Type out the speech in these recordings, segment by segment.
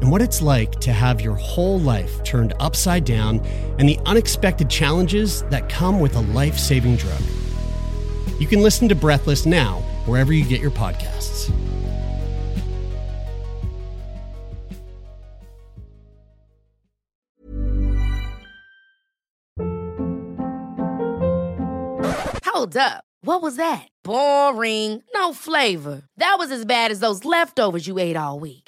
and what it's like to have your whole life turned upside down and the unexpected challenges that come with a life saving drug. You can listen to Breathless now, wherever you get your podcasts. Hold up. What was that? Boring. No flavor. That was as bad as those leftovers you ate all week.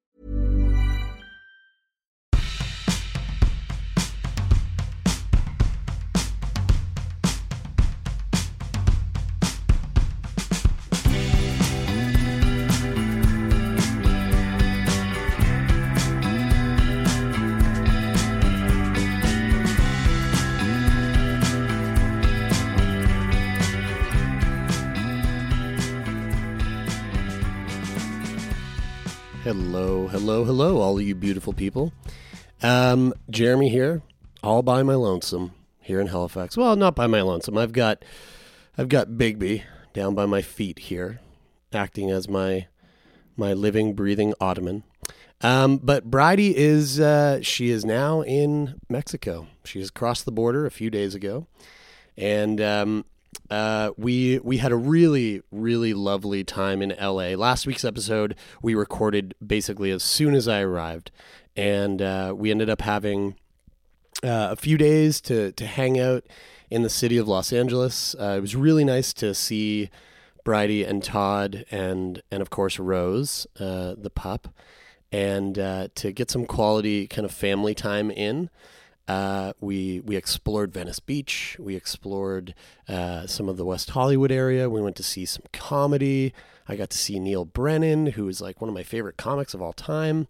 Beautiful people. Um, Jeremy here, all by my lonesome here in Halifax. Well, not by my lonesome. I've got, I've got Bigby down by my feet here, acting as my, my living, breathing ottoman. Um, but Bridie is, uh, she is now in Mexico. She has crossed the border a few days ago, and um, uh, we we had a really really lovely time in LA. Last week's episode we recorded basically as soon as I arrived, and uh, we ended up having uh, a few days to to hang out in the city of Los Angeles. Uh, it was really nice to see Bridie and Todd and and of course Rose, uh, the pup, and uh, to get some quality kind of family time in. Uh, we we explored Venice Beach. We explored uh, some of the West Hollywood area. We went to see some comedy. I got to see Neal Brennan, who is like one of my favorite comics of all time.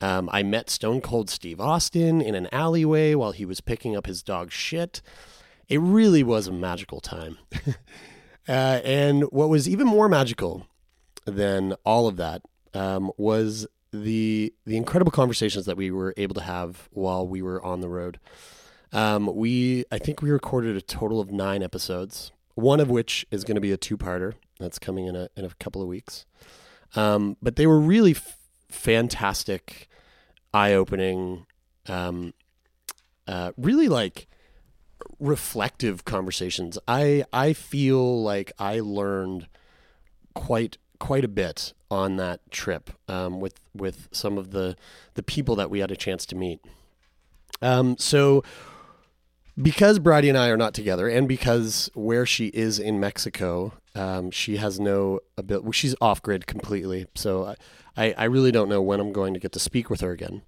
Um, I met Stone Cold Steve Austin in an alleyway while he was picking up his dog shit. It really was a magical time. uh, and what was even more magical than all of that um, was the the incredible conversations that we were able to have while we were on the road. Um, we I think we recorded a total of nine episodes, one of which is going to be a two parter that's coming in a in a couple of weeks. Um, but they were really f- fantastic, eye opening, um, uh, really like reflective conversations. I I feel like I learned quite quite a bit on that trip um, with with some of the the people that we had a chance to meet. Um, so because Bridie and I are not together, and because where she is in Mexico, um, she has no ability. She's off grid completely. So I, I really don't know when I'm going to get to speak with her again.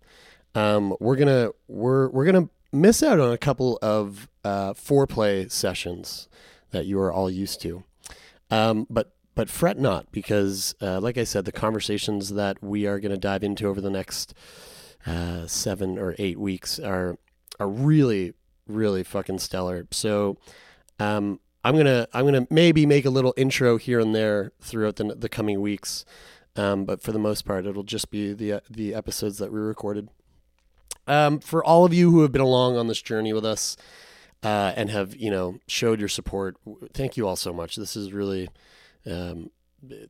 Um, we're gonna we're we're gonna miss out on a couple of uh, foreplay sessions that you are all used to. Um, but but fret not, because uh, like I said, the conversations that we are going to dive into over the next uh, seven or eight weeks are are really, really fucking stellar. So, um, I'm gonna I'm gonna maybe make a little intro here and there throughout the the coming weeks, um, but for the most part, it'll just be the the episodes that we recorded. Um, for all of you who have been along on this journey with us uh, and have you know showed your support, thank you all so much. This is really um,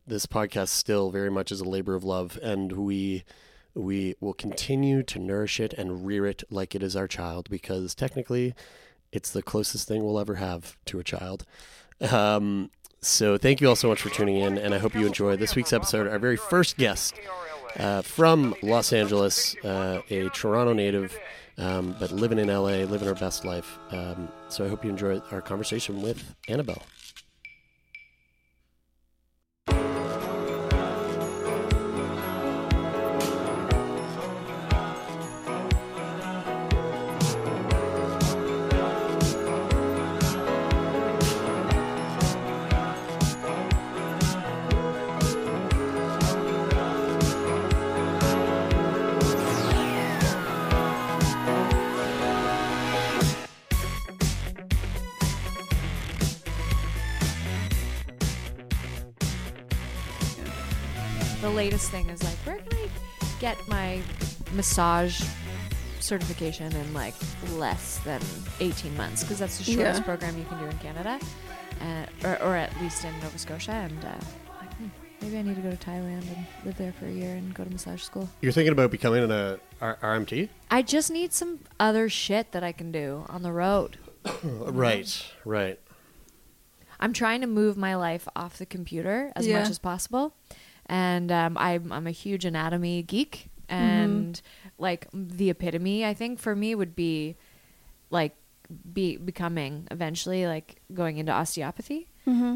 this podcast still very much is a labor of love, and we we will continue to nourish it and rear it like it is our child because technically it's the closest thing we'll ever have to a child. Um, so thank you all so much for tuning in, and I hope you enjoy this week's episode. Our very first guest uh, from Los Angeles, uh, a Toronto native, um, but living in LA, living her best life. Um, so I hope you enjoy our conversation with Annabelle. Latest thing is like, where can I get my massage certification in like less than 18 months? Because that's the shortest Yeah. program you can do in Canada, uh, or, or at least in Nova Scotia. And uh, like, hmm, maybe I need to go to Thailand and live there for a year and go to massage school. You're thinking about becoming an uh, R- RMT? I just need some other shit that I can do on the road. Right, right. I'm trying to move my life off the computer as Yeah. much as possible, and um, I'm I'm a huge anatomy geek, and like the epitome, I think for me would be like be becoming eventually like going into osteopathy,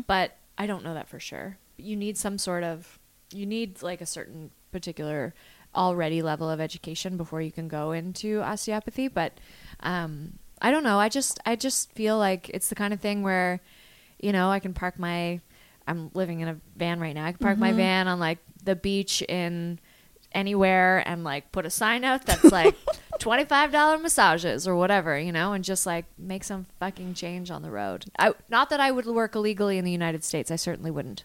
but I don't know that for sure. You need some sort of you need like a certain particular already level of education before you can go into osteopathy, but um, I don't know. I just I just feel like it's the kind of thing where you know, I can park my I'm living in a van right now. I can park my van on like the beach in anywhere and like put a sign out that's like $25 massages or whatever, you know, and just like make some fucking change on the road. I not that I would work illegally in the United States. I certainly wouldn't.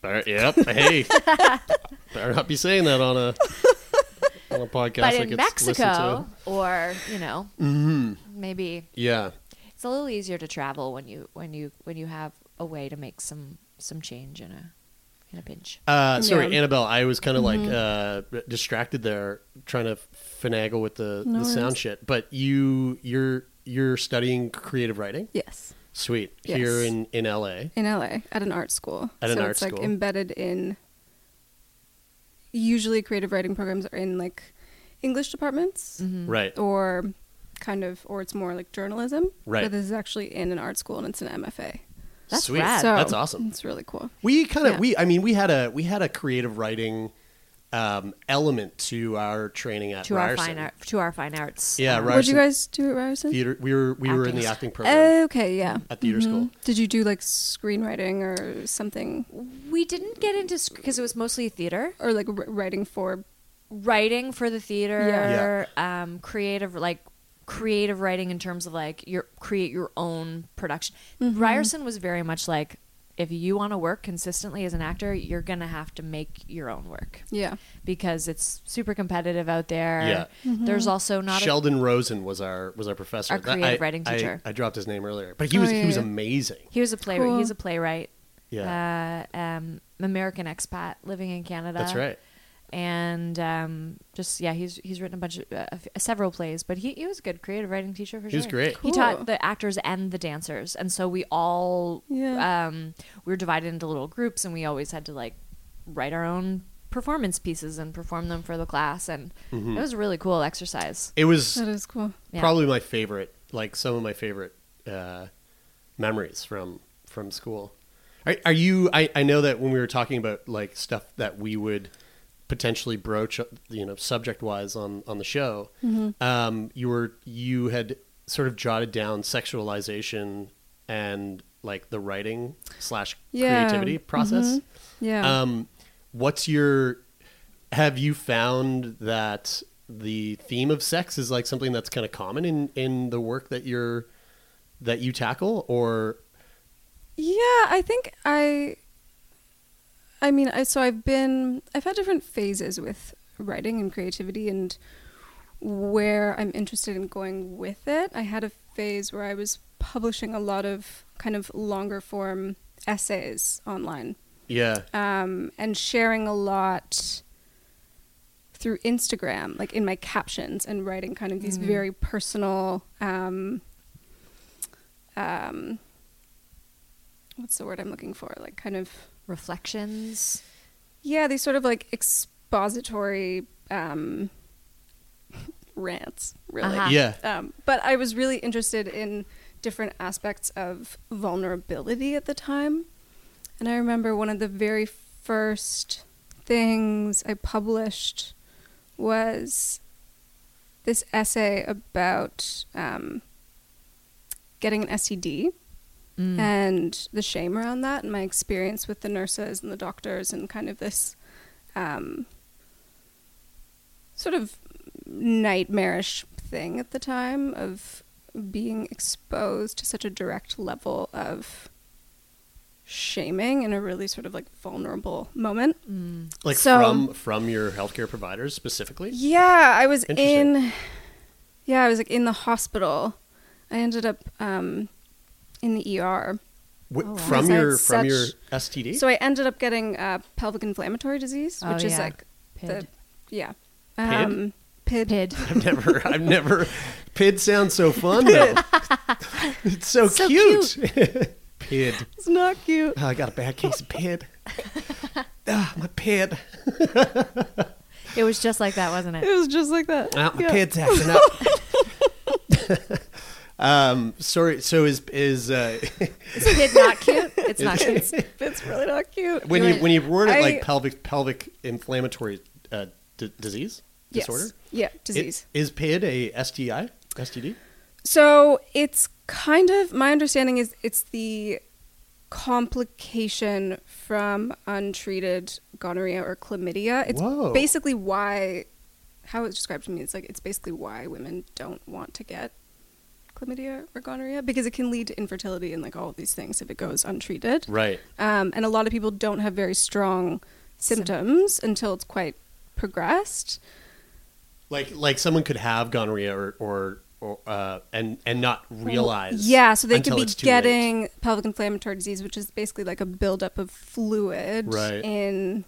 Better, yep. Hey, better not be saying that on a on a podcast. but in gets listened to. Mexico or, you know, Mm-hmm. maybe Yeah. it's a little easier to travel when you when you when you have a way to make some some change in a in a pinch. Uh, sorry, Yeah. Annabelle. I was kind of Mm-hmm. like uh, distracted there, trying to finagle with the, No the sound shit. But you, you're you're studying creative writing. Yes. Sweet. Yes. Here in in LA. In LA at an art school. At an so art it's like embedded in usually creative writing programs are in like English departments Mm-hmm. Right. or kind of or it's more like journalism. Right. But this is actually in an art school and it's an MFA. That's Sweet. rad. So That's awesome. It's really cool. We kind of Yeah. we I mean we had a we had a creative writing um, element to our training at to our fine art to our fine arts. Yeah, um, right. What'd you guys do at Ryerson? Theater. We were we were in the Acting. acting program Okay, yeah. at theater school. Did you do like screenwriting or something We didn't get into because it was mostly theater. or like r- writing for writing for the theater um creative like creative writing in terms of like your create your own production ryerson was very much like if you want to work consistently as an actor you're gonna have to make your own work yeah. because it's super competitive out there Yeah. there's also not a, Sheldon Rosen was our was our professor. Our That- creative I- writing teacher. I, dropped his name earlier, but he Oh, was yeah, he was yeah. amazing. he was a playwright Cool. he's a playwright Yeah, uh, um, american expat living in canada that's right. And um, just yeah, he's he's written a bunch of uh, several plays, but he, he was a good creative writing teacher for He sure. was great. He taught the actors and the dancers, and so we all Yeah. um, we were divided into little groups, and we always had to like write our own performance pieces and perform them for the class, and Mm-hmm. it was a really cool exercise. It was That is cool. Yeah. probably my favorite, like some of my favorite uh, memories from from school. Are, are you? I, I know that when we were talking about like stuff that we would potentially broach, you know, subject wise on on the show, um, you were you had sort of jotted down sexualization and like the writing slash Yeah. creativity process. Yeah. Um, what's your? Have you found that the theme of sex is like something that's kind of common in in the work that you're that you tackle, or Yeah, I think I. I mean, I so I've been I've had different phases with writing and creativity and where I'm interested in going with it. I had a phase where I was publishing a lot of kind of longer form essays online yeah, um, and sharing a lot through Instagram, like in my captions and writing kind of these very personal, um, um, what's the word I'm looking for? Like kind of, Reflections. yeah, these sort of like expository um, rants, really. Uh-huh. yeah, Um, but I was really interested in different aspects of vulnerability at the time. And I remember one of the very first things I published was this essay about um, getting an STD and the shame around that, and my experience with the nurses and the doctors, and kind of this um, sort of nightmarish thing at the time of being exposed to such a direct level of shaming in a really sort of like vulnerable moment. like So- from from your healthcare providers specifically. Yeah, I was in Yeah, I was like in the hospital. I ended up um in the ER. Wh- wow. From Because I had your from your STD. So I ended up getting uh, pelvic inflammatory disease, Oh, which is like Pid. the yeah. PID? Um PID. Pid. I've never, I've never. Pid sounds so fun though. it's so, So cute. pid. It's not cute. Oh, I got a bad case of pid. ah, my pid. It was just like that, wasn't It it? was just like that. Ah, my Yeah. pid's acting up. Um, sorry. So is is uh, Is Pid not cute? It's not cute. It's really not cute. when you when you word it I- like pelvic pelvic inflammatory uh, d- disease Yes. disorder? Yeah, disease. is PID a STI? STD? So it's kind of my understanding is it's the complication from untreated gonorrhea or chlamydia. It's Whoa. basically why how it's described to me is like it's basically why women don't want to get chlamydia or gonorrhea because it can lead to infertility and like all of these things if it goes untreated. Right. Um, and a lot of people don't have very strong symptoms until it's quite progressed. Like like someone could have gonorrhea or or, or uh, and and not realize. Yeah, so they could be it's too late. getting pelvic inflammatory disease, which is basically like a buildup of fluid Right. in your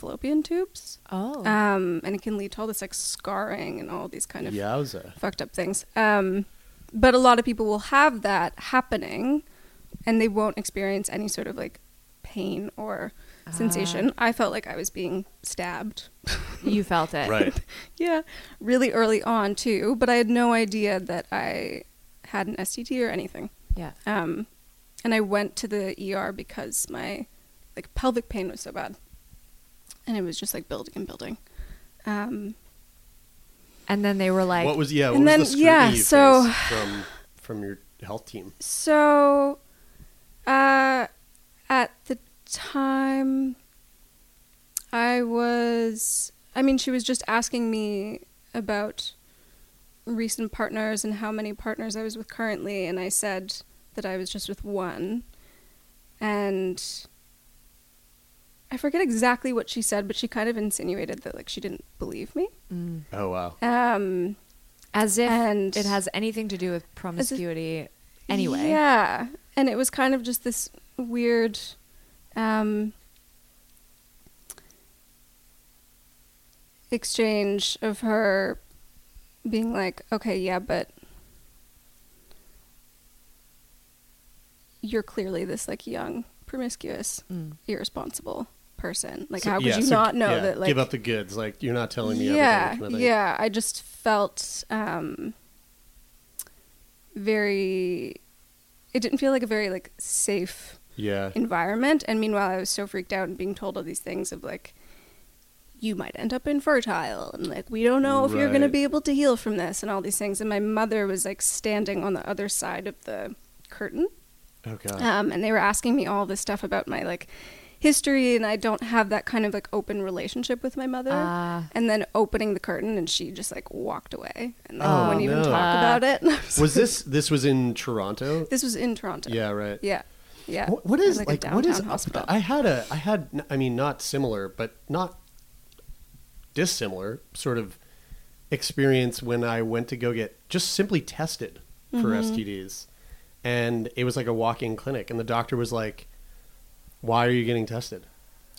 fallopian tubes. Oh. Um, and it can lead to all this like scarring and all these kind of Yowza. fucked up things. Um, but a lot of people will have that happening and they won't experience any sort of like pain or sensation. I felt like I was being stabbed. you felt it. Right. yeah, really early on too, but I had no idea that I had an STD or anything. Yeah. Um, and I went to the ER because my like pelvic pain was so bad, and it was just like building and building. Um, And then they were like, what was yeah? What And was then- the yeah, so- from from your health team? so, uh, at the time, I was. I mean, she was just asking me about recent partners and how many partners I was with currently, and I said that I was just with one. And I forget exactly what she said, but she kind of insinuated that like she didn't believe me. mm, Oh wow. Um, as if And- it has anything to do with promiscuity anyway. Yeah, and it was kind of just this weird. Um, exchange of her being like, okay, yeah, but you're clearly this like young, promiscuous, Mm. irresponsible person. Like, So- how could yeah, you so- not know yeah, that? Like, give up the goods. Like you're not telling me yeah, everything. kind of thing. yeah. I just felt um, very. It didn't feel like a very like safe Yeah. environment. And meanwhile, I was so freaked out and being told all these things of like, you might end up infertile, and like we don't know if you're gonna be able to heal from this, and all these things. And my mother was like standing on the other side of the curtain, Oh god. um, and they were asking me all this stuff about my like history and i don't have that kind of like open relationship with my mother Ah. and then opening the curtain and she just like walked away and like, Oh, wouldn't even no. talk about it was this this was in Toronto? this was in toronto Yeah, right. yeah yeah What, what At, is a like, what is downtown hospital I had a I had I mean not similar but not dissimilar sort of experience when I went to go get just simply tested for Mm-hmm. STDs, and it was like a walk-in clinic, and the doctor was like, "Why are you getting tested?"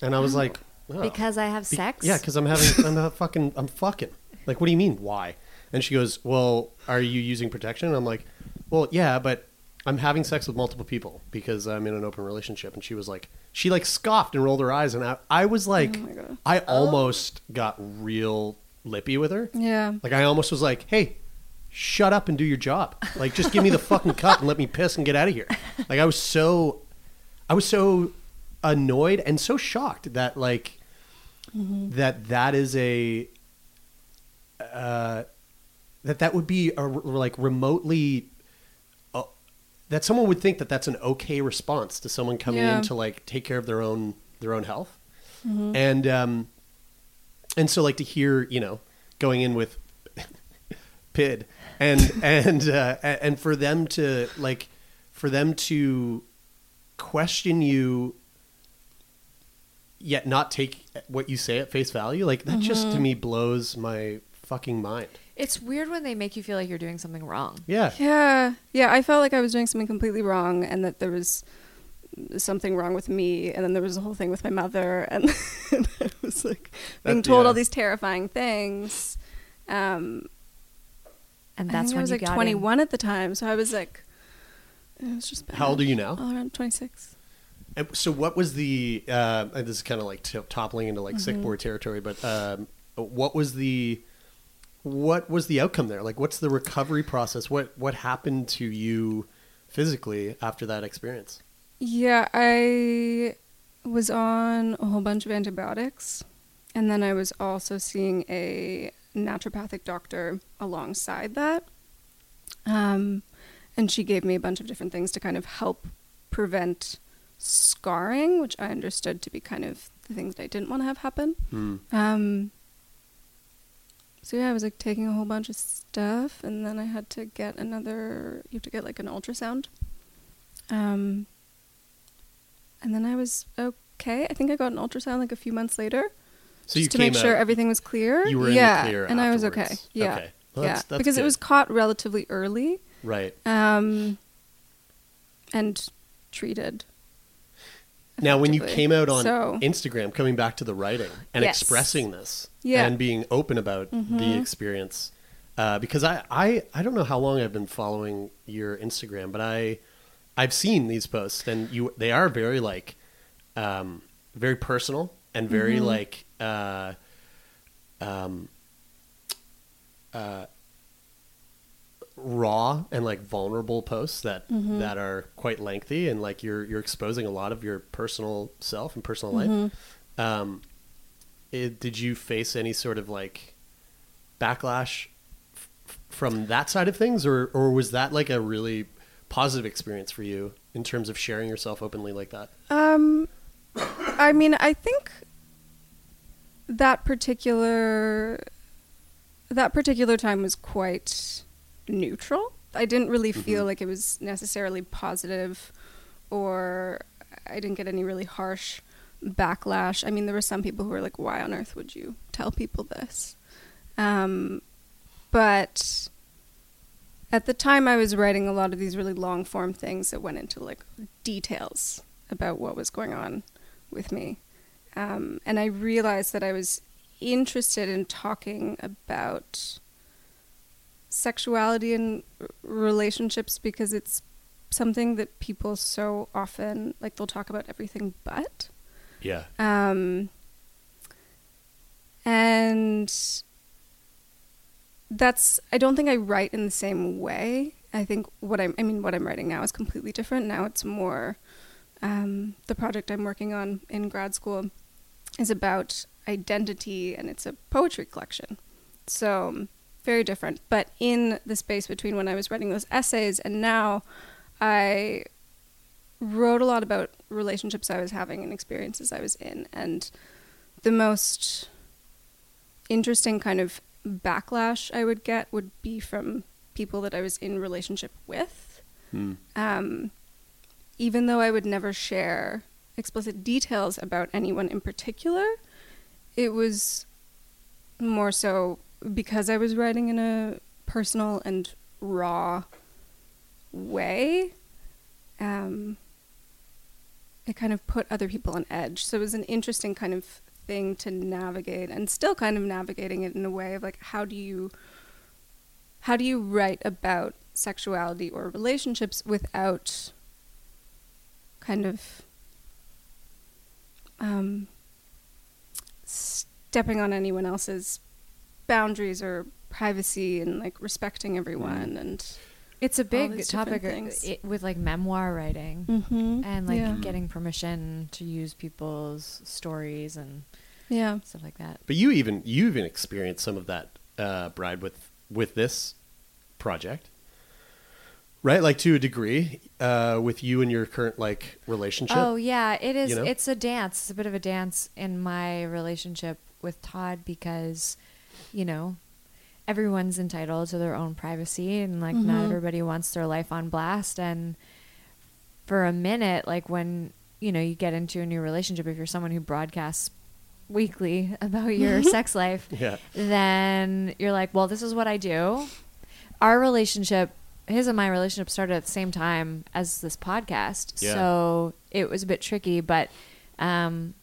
And I was like, oh. Because I have Be- sex. Yeah, because I'm having, I'm not fucking, I'm fucking. Like, what do you mean? Why? And she goes, Well, are you using protection? And I'm like, Well, yeah, but I'm having sex with multiple people because I'm in an open relationship. And she was like, she like scoffed and rolled her eyes, and I, I was oh like, Oh my God. I almost got real lippy with her. yeah Like, I almost was like, Hey. Shut up and do your job. Like, just give me the fucking cup and let me piss and get out of here. Like, I was so, I was so annoyed and so shocked that like that that is a uh, that that would be a, like remotely uh, that someone would think that that's an okay response to someone coming Yeah. in to like take care of their own their own health and um and so like to hear you know going in with pid and and uh, and for them to like for them to question you yet not take what you say at face value like that just Mm-hmm. to me blows my fucking mind It's weird when they make you feel like you're doing something wrong. yeah Yeah, yeah. I felt like I was doing something completely wrong, and that there was something wrong with me, and then there was the whole thing with my mother, and, and I was like being That- told yeah. all these terrifying things. Um, And I that's think when I was you like got in. 21 at the time, so I was like, it was just bad. how old are you now Oh, around 26. So what was the uh, this is kind of like t- toppling into like Mm-hmm. Sickboy territory but um, what was the what was the outcome there like what's the recovery process what what happened to you physically after that experience Yeah, I was on a whole bunch of antibiotics, and then I was also seeing a naturopathic doctor alongside that. Um, and she gave me a bunch of different things to kind of help prevent scarring, which I understood to be kind of the things that I didn't want to have happen. Um, so yeah, I was like taking a whole bunch of stuff, and then I had to get another. You have to get like an ultrasound. Um, and then I was okay. I think I got an ultrasound like a few months later, so you just to make sure out- everything was clear. you were in yeah, the clear and I was okay. Yeah, Okay. Well, yeah, that's- that's because it was caught relatively early, right um, and treated. Now when you came out on So- instagram coming back to the writing and Yes. expressing this Yeah. and being open about the experience uh, because I, I i don't know how long i've been following your instagram but i i've seen these posts and you they are very like um, very personal and very like uh, um, uh, raw and like vulnerable posts that that are quite lengthy and like you're you're exposing a lot of your personal self and personal life. Um, it, did you face any sort of like backlash f- from that side of things, or or was that like a really positive experience for you in terms of sharing yourself openly like that? Um, I mean, I think that particular that particular time was quite neutral. I didn't really feel like it was necessarily positive, or I didn't get any really harsh backlash. I mean, there were some people who were like, "Why on earth would you tell people this?" Um, but at the time I was writing a lot of these really long form things that went into like details about what was going on with me. Um, and I realized that I was interested in talking about sexuality and relationships because it's something that people so often like they'll talk about everything but Yeah. um, and that's I don't think I write in the same way. I think what I'm I mean what I'm writing now is completely different. Now it's more um, the project I'm working on in grad school is about identity and it's a poetry collection. So very different. But in the space between when I was writing those essays and now I wrote a lot about relationships I was having and experiences I was in. And the most interesting kind of backlash I would get would be from people that I was in relationship with. Hmm. Um, even though I would never share explicit details about anyone in particular, it was more so because I was writing in a personal and raw way. Um, it kind of put other people on edge. So it was an interesting kind of thing to navigate and still kind of navigating it in a way of like how do you how do you write about sexuality or relationships without kind of um, stepping on anyone else's boundaries or privacy and like respecting everyone and It's a big topic uh, it, with like memoir writing mm-hmm. and like yeah. getting permission to use people's stories and yeah stuff like that. But you even you even experienced some of that, uh, Bride, with with this project, right? Like to a degree, uh, with you and your current like relationship. Oh yeah, it is. You know? It's a dance. It's a bit of a dance in my relationship with Todd because, you know, everyone's entitled to their own privacy and like not everybody wants their life on blast. And for a minute, like when you know you get into a new relationship, if you're someone who broadcasts weekly about your sex life, Yeah. then you're like, well, this is what I do. Our relationship, his and my relationship started at the same time as this podcast. Yeah. So it was a bit tricky, but um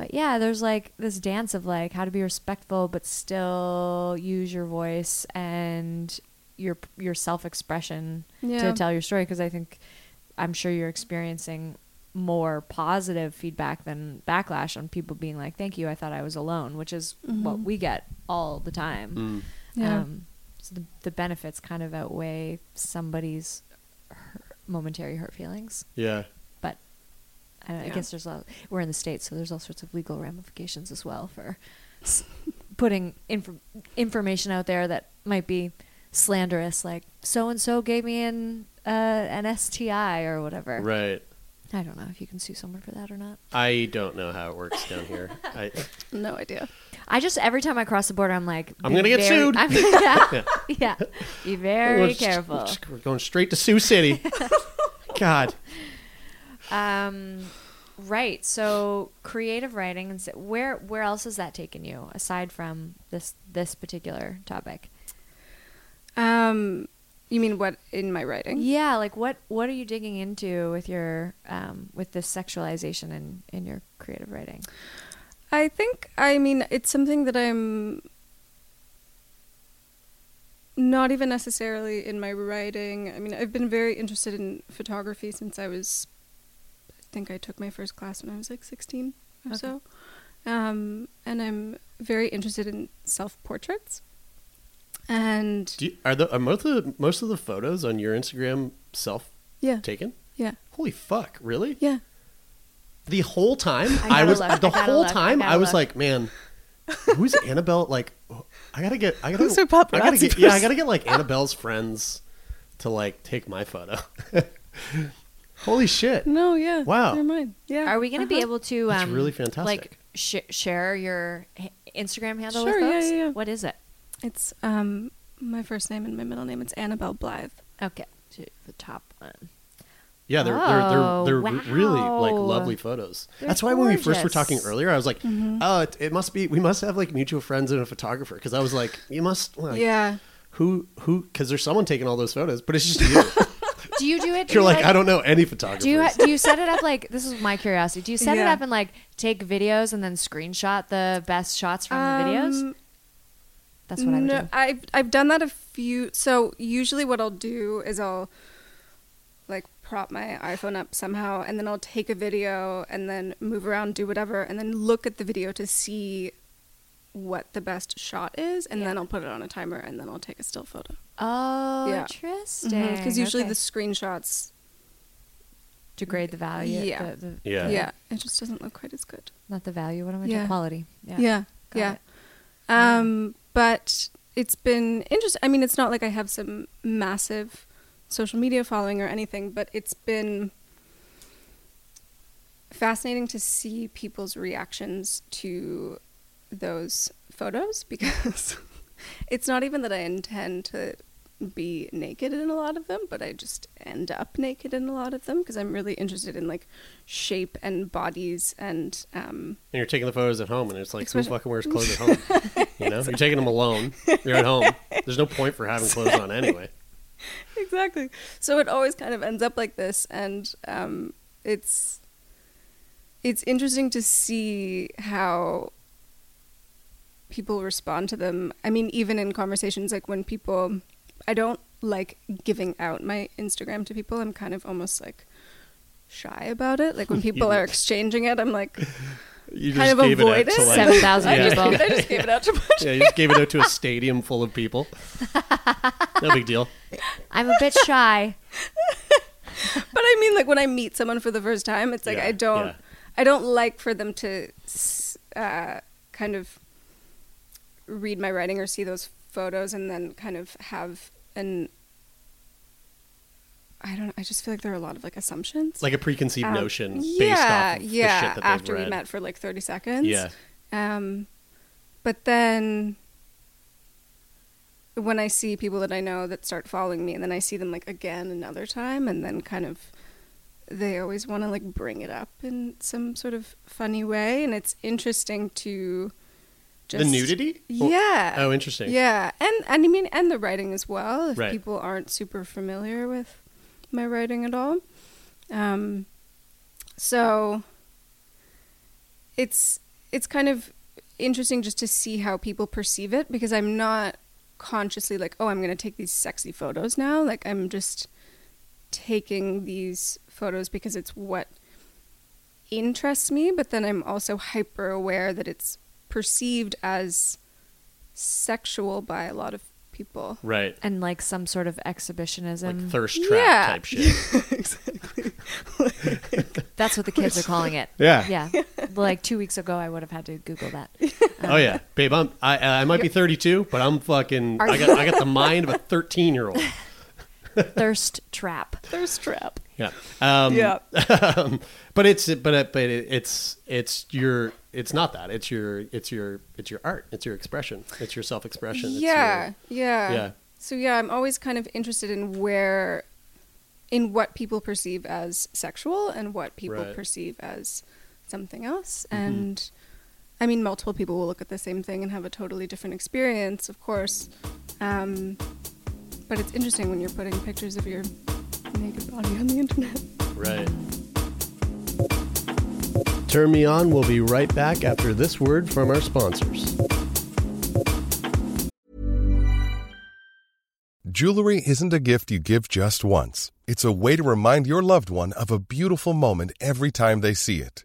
but yeah, there's like this dance of like how to be respectful but still use your voice and your your self-expression Yeah. to tell your story because I think I'm sure you're experiencing more positive feedback than backlash on people being like, "Thank you, I thought I was alone," which is what we get all the time. Mm. Yeah. Um, so the, the benefits kind of outweigh somebody's hurt, momentary hurt feelings. Yeah. But I, don't, I guess there's a, we're in the states, so there's all sorts of legal ramifications as well for putting inf- information out there that might be slanderous, like so and so gave me an uh, an STI or whatever. Right. I don't know if you can sue someone for that or not. I don't know how it works down here. I, no idea I just every time I cross the border, I'm like, I'm gonna get very- sued. I'm- yeah, yeah, be we're very just- careful. We're going straight to Sioux City. God. Um, right. So creative writing and where where else has that taken you aside from this this particular topic? um you mean what in my writing Yeah, like what what are you digging into with your um with this sexualization in in your creative writing? I think I mean it's something that I'm not even necessarily in my writing. I mean, I've been very interested in photography since I was think I took my first class when I was like 16 or Okay. so. Um, and I'm very interested in self-portraits. And Do you, are the are most of the, most of the photos on your Instagram self yeah. taken? Yeah. Holy fuck! Really? Yeah. The whole time I I, was look, the I whole look, time gotta I was look. like, man, who's Annabelle? Like, I gotta get, I gotta, Who's her I gotta get, yeah, I gotta get like Annabelle's friends to like take my photo. Holy shit! No, yeah. Wow. Never mind. Yeah. Are we going to be Uh-huh. able to That's um really fantastic. like sh- share your h- Instagram handle Sure, with yeah, us? yeah, yeah. What is it? It's um my first name and my middle name. It's Annabelle Blythe. Okay, to the top one. Yeah, they're Oh, they're they're, they're really like wow. lovely photos. They're That's why when we first were talking earlier, I was like, Mm-hmm. oh, it, it must be we must have like mutual friends and a photographer because I was like, you must like yeah. who who because there's someone taking all those photos, but it's just you. Do you do it? do You're you, like, I don't know any photographers. Do you ha- do you set it up like this is my curiosity? Do you set it Yeah. up and like take videos and then screenshot the best shots from the videos? Um, That's what I would no, do. I've I've done that a few. So usually, what I'll do is I'll like prop my iPhone up somehow, and then I'll take a video, and then move around, do whatever, and then look at the video to see what the best shot is, and then I'll put it on a timer, and then I'll take a still photo. Oh, Yeah. interesting. Because usually Okay. the screenshots, degrade the value. Yeah. the- the- Yeah. yeah. it just doesn't look quite as good. not the value. What am I Yeah. saying? Quality. Yeah. Yeah, Got yeah. it. Um, but it's been interesting. I mean, it's not like I have some massive social media following or anything, but it's been fascinating to see people's reactions to those photos because it's not even that I intend to be naked in a lot of them, but I just end up naked in a lot of them because I'm really interested in like shape and bodies and um, And you're taking the photos at home, and it's like, who fucking wears clothes at home? You know, you're taking them alone. You're at home. There's no point for having clothes on anyway. exactly. So it always kind of ends up like this, and um, it's it's interesting to see how people respond to them. I mean, even in conversations, like when people, I don't like giving out my Instagram to people. I'm kind of almost like shy about it. Like when people are exchanging it, I'm like You kind of gave avoid it out to it. like, 7,000 I just, people. I just gave it out to a bunch. yeah, you just gave it out to a stadium full of people. No big deal. I'm a bit shy. But I mean, like when I meet someone for the first time, it's like Yeah, I don't, yeah. I don't like for them to s- uh, kind of read my writing or see those photos and then kind of have an. I don't. I just feel like there are a lot of like assumptions. Like a preconceived Um, notion based yeah, off of yeah. the shit that after they've we met for like thirty seconds. Yeah. Um, but then when I see people that I know that start following me, and then I see them like again another time, and then kind of they always want to like bring it up in some sort of funny way, and it's interesting to just the nudity? Yeah. Oh, interesting. Yeah, and and I mean, and the writing as well. If Right. people aren't super familiar with my writing at all, um, so it's it's kind of interesting just to see how people perceive it because I'm not consciously like, oh, I'm going to take these sexy photos now. Like I'm just taking these photos because it's what interests me, but then I'm also hyper aware that it's perceived as sexual by a lot of people. Right. And like some sort of exhibitionism. Like thirst trap Yeah. type shit. exactly. That's what the kids are calling it. Yeah. Yeah. Like two weeks ago, I would have had to Google that. Oh yeah, babe. I'm I I might be 32, but I'm fucking. I got I got the mind of a 13 year old. Thirst trap. Thirst trap. Yeah. Um, Yeah. but it's but it, but it, it's it's your it's not that it's your it's your it's your art it's your expression it's your self expression Yeah, yeah. Yeah. So yeah, I'm always kind of interested in where in what people perceive as sexual and what people Right. perceive as something else. Mm-hmm. And I mean multiple people will look at the same thing and have a totally different experience, of course. Um, but it's interesting when you're putting pictures of your naked body on the internet. right. Turn me on. We'll be right back after this word from our sponsors. Jewelry isn't a gift you give just once. It's a way to remind your loved one of a beautiful moment every time they see it.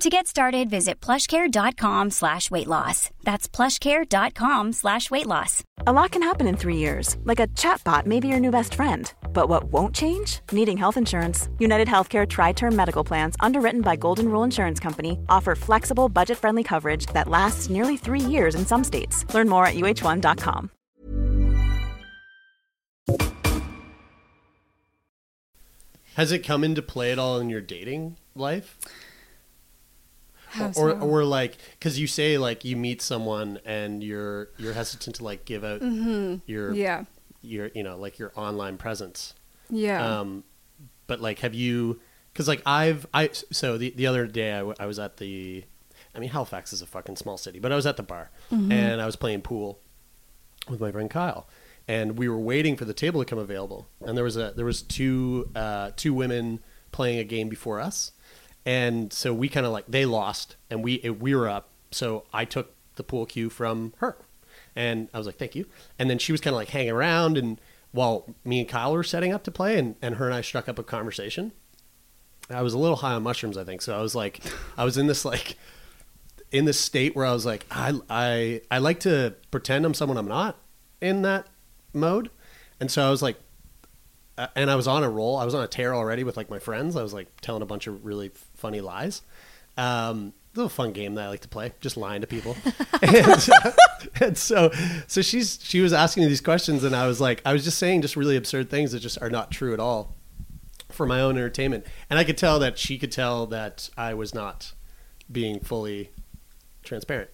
To get started, visit plushcare.com slash weight loss. That's plushcare.com slash weight loss. A lot can happen in three years, like a chatbot may be your new best friend. But what won't change? Needing health insurance. United Healthcare Tri Term Medical Plans, underwritten by Golden Rule Insurance Company, offer flexible, budget friendly coverage that lasts nearly three years in some states. Learn more at uh1.com. Has it come into play at all in your dating life? How or so? or like because you say like you meet someone and you're you're hesitant to like give out your Mm-hmm. Yeah. your you know like your online presence Yeah. um but like have you because like i've i so the, the other day I, w- I was at the i mean halifax is a fucking small city but i was at the bar and i was playing pool with my friend kyle and we were waiting for the table to come available and there was a there was two uh two women playing a game before us, and so we kind of like they lost, and we we were up. So I took the pool cue from her, and I was like, "Thank you." And then she was kind of like hanging around, and while me and Kyle were setting up to play, and, and her and I struck up a conversation. I was a little high on mushrooms, I think. So I was like, I was in this like, in this state where I was like, I I I like to pretend I'm someone I'm not in that mode, and so I was like, uh, and I was on a roll. I was on a tear already with like my friends. I was like telling a bunch of really funny lies. Um, a little fun game that I like to play, just lying to people. and, uh, and so, so she's she was asking me these questions, and I was like, I was just saying just really absurd things that just are not true at all for my own entertainment. And I could tell that she could tell that I was not being fully transparent.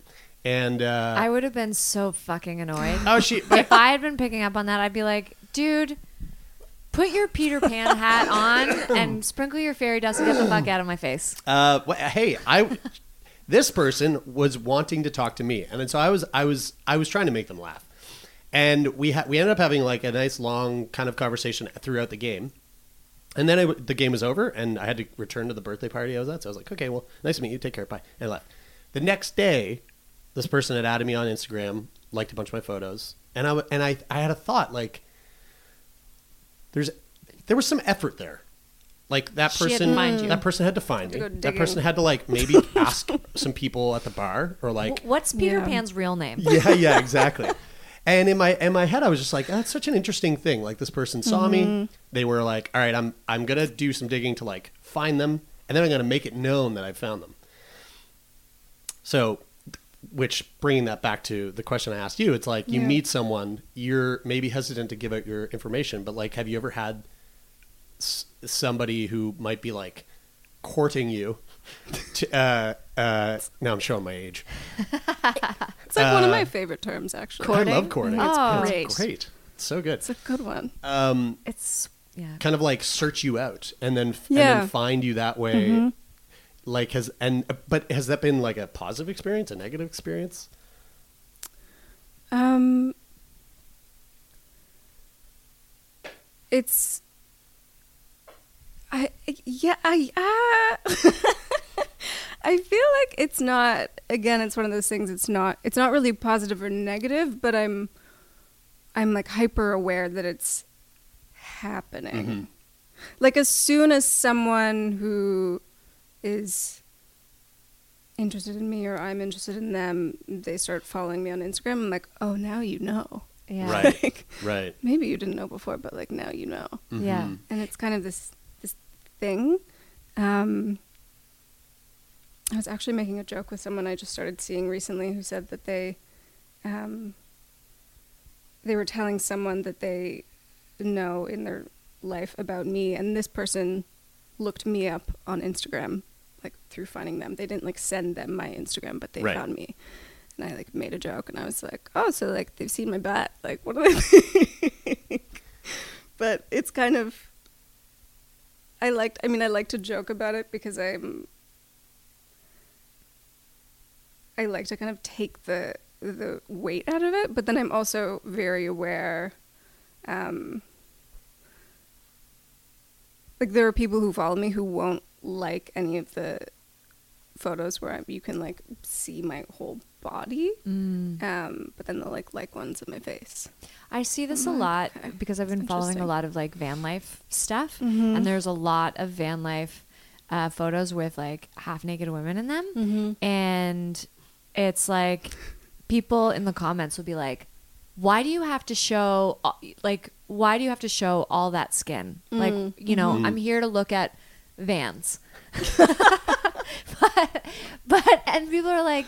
And uh, I would have been so fucking annoyed. oh, she if I had been picking up on that, I'd be like, dude, put your Peter Pan hat on and sprinkle your fairy dust and get the fuck out of my face. Uh, hey, I this person was wanting to talk to me, and then so I was I was I was trying to make them laugh, and we ha- we ended up having like a nice long kind of conversation throughout the game, and then I w the game was over, and I had to return to the birthday party I was at. So I was like, okay, well, nice to meet you. Take care, bye, and I left. The next day, this person had added me on Instagram, liked a bunch of my photos, and I w- and I I had a thought like, there's there was some effort there. Like that She had to person, find you. that person had to find to me. go That digging. person had to like maybe ask some people at the bar or like, What's Peter Yeah. Pan's real name? yeah, yeah, exactly. And in my in my head, I was just like, that's such an interesting thing. Like this person saw me. Mm-hmm. They were like, all right, I'm I'm gonna do some digging to like find them, and then I'm gonna make it known that I found them. So, which bringing that back to the question I asked you, it's like you Yeah. meet someone, you're maybe hesitant to give out your information, but like, have you ever had s- somebody who might be like courting you? To, uh, uh, now I'm showing my age. It's like one of my favorite terms, actually. I love courting. Oh. it's Great. great. great. So good. It's a good one. Um, It's yeah. kind of like search you out and then and Yeah. Mm-hmm. then find you that way. Like has and but has that been like a positive experience, a negative experience? Um, it's. I yeah I ah. I feel like it's not. Again, it's one of those things. It's not. It's not really positive or negative, but I'm. I'm like hyper aware that it's happening. Like as soon as someone who is interested in me or I'm interested in them, they start following me on Instagram. I'm like, oh, now you know. Yeah. Right. Like, Right. maybe you didn't know before, but like now you know. Yeah. Mm-hmm. And it's kind of this this thing. Um, I was actually making a joke with someone I just started seeing recently who said that they um, they were telling someone that they know in their life about me, and this person looked me up on Instagram, like through finding them. They didn't like send them my Instagram, but they Right. found me. And I like made a joke, and I was like, "Oh, so like they've seen my butt? Like, what do they think?" but it's kind of. I liked. I mean, I like to joke about it because I'm. I like to kind of take the the weight out of it, but then I'm also very aware. Um, like there are people who follow me who won't like any of the photos where I, you can like see my whole body, Mm. um, but then they'll like like ones of my face. I see this a Mm, lot okay. because I've been following a lot of like van life stuff, Mhm. and there's a lot of van life uh, photos with like half naked women in them, Mm-hmm. and it's like people in the comments will be like, "Why do you have to show like why do you have to show all that skin? Like you know, I'm here to look at vans." but, but and people are like,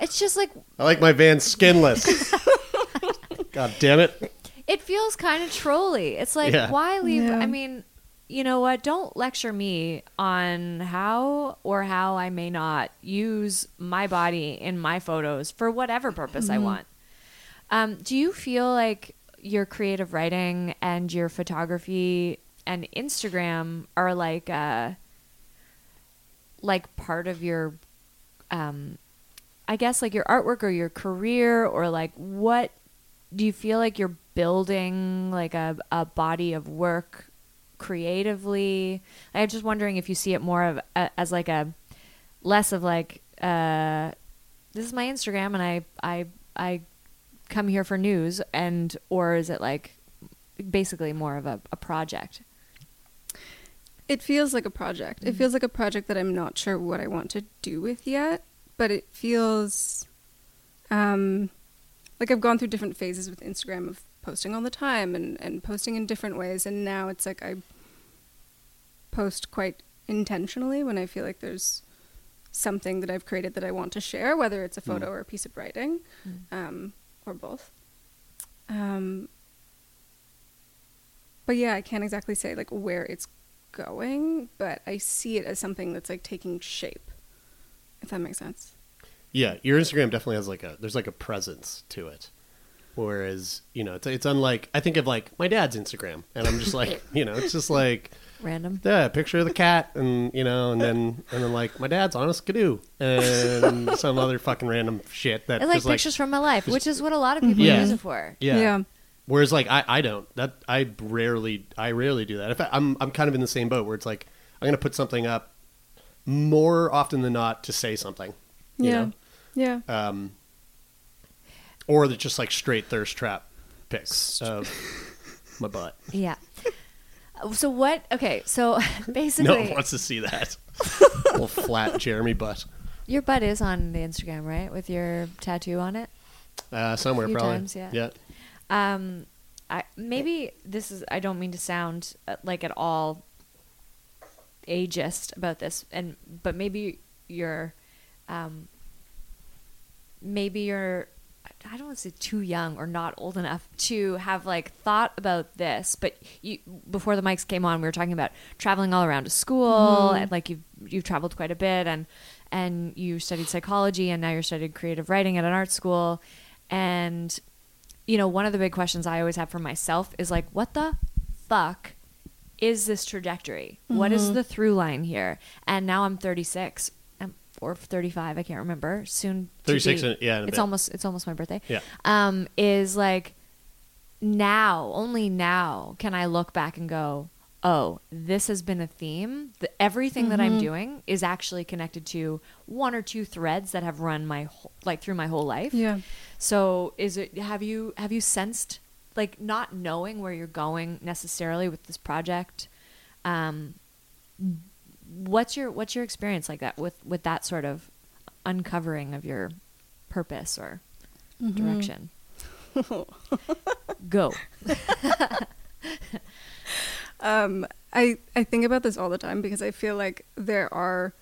it's just like I like my van skinless. God damn it. it feels kind of trolly. It's like, Yeah. why leave? Yeah. I mean, you know what? Don't lecture me on how or how I may not use my body in my photos for whatever purpose I want. Um, do you feel like your creative writing and your photography and Instagram are like uh like part of your um I guess like your artwork or your career or like what do you feel like you're building like a, a body of work creatively? I'm just wondering if you see it more of a, as like a less of like uh, this is my Instagram and I I I come here for news and or is it like basically more of a, a project? It feels like a project. It feels like a project that I'm not sure what I want to do with yet, but it feels um, like I've gone through different phases with Instagram of posting all the time and, and posting in different ways. And now it's like I post quite intentionally when I feel like there's something that I've created that I want to share, whether it's a photo or a piece of writing, um, or both. Um, but yeah, I can't exactly say like where it's going, but I see it as something that's like taking shape. If that makes sense. Yeah, your Instagram definitely has like a there's like a presence to it. Whereas, you know, it's, it's unlike I think of like my dad's Instagram and I'm just like, you know, it's just like Random. yeah, picture of the cat and you know, and then and then like my dad's on a skidoo and some other fucking random shit that It's like just pictures from my life, which is what a lot of people Yeah. use it for. yeah. Yeah. Whereas like I, I don't that I rarely I rarely do that. In fact, I'm I'm kind of in the same boat where it's like I'm gonna put something up more often than not to say something. You Yeah. Know? Yeah. um, or the just like straight thirst trap pics of my butt. Yeah. So what? Okay, so basically, No one wants to see that little flat Jeremy butt your butt is on the Instagram, right? With your tattoo on it. uh, somewhere probably. times, yeah. yeah. Um, I maybe this is. I don't mean to sound uh, like at all ageist about this, and but maybe you're, um, maybe you're. I don't want to say too young or not old enough to have like thought about this, but you before the mics came on, we were talking about traveling all around to school and like you've you've traveled quite a bit and and you studied psychology and now you're studying creative writing at an art school and you know, one of the big questions I always have for myself is like, what the fuck is this trajectory? What is the through line here? And now I'm 36 um, or 35, I can't remember. Soon to 36 be- in- yeah, it's bit. almost it's almost my birthday. Yeah. Um, is like now, only now can I look back and go, oh, this has been a theme. The, everything that I'm doing is actually connected to one or two threads that have run my whole, like through my whole life. Yeah. So is it have you have you sensed like not knowing where you're going necessarily with this project? Um, what's your what's your experience like that with with that sort of uncovering of your purpose or direction? Go. Um, I I think about this all the time because I feel like there are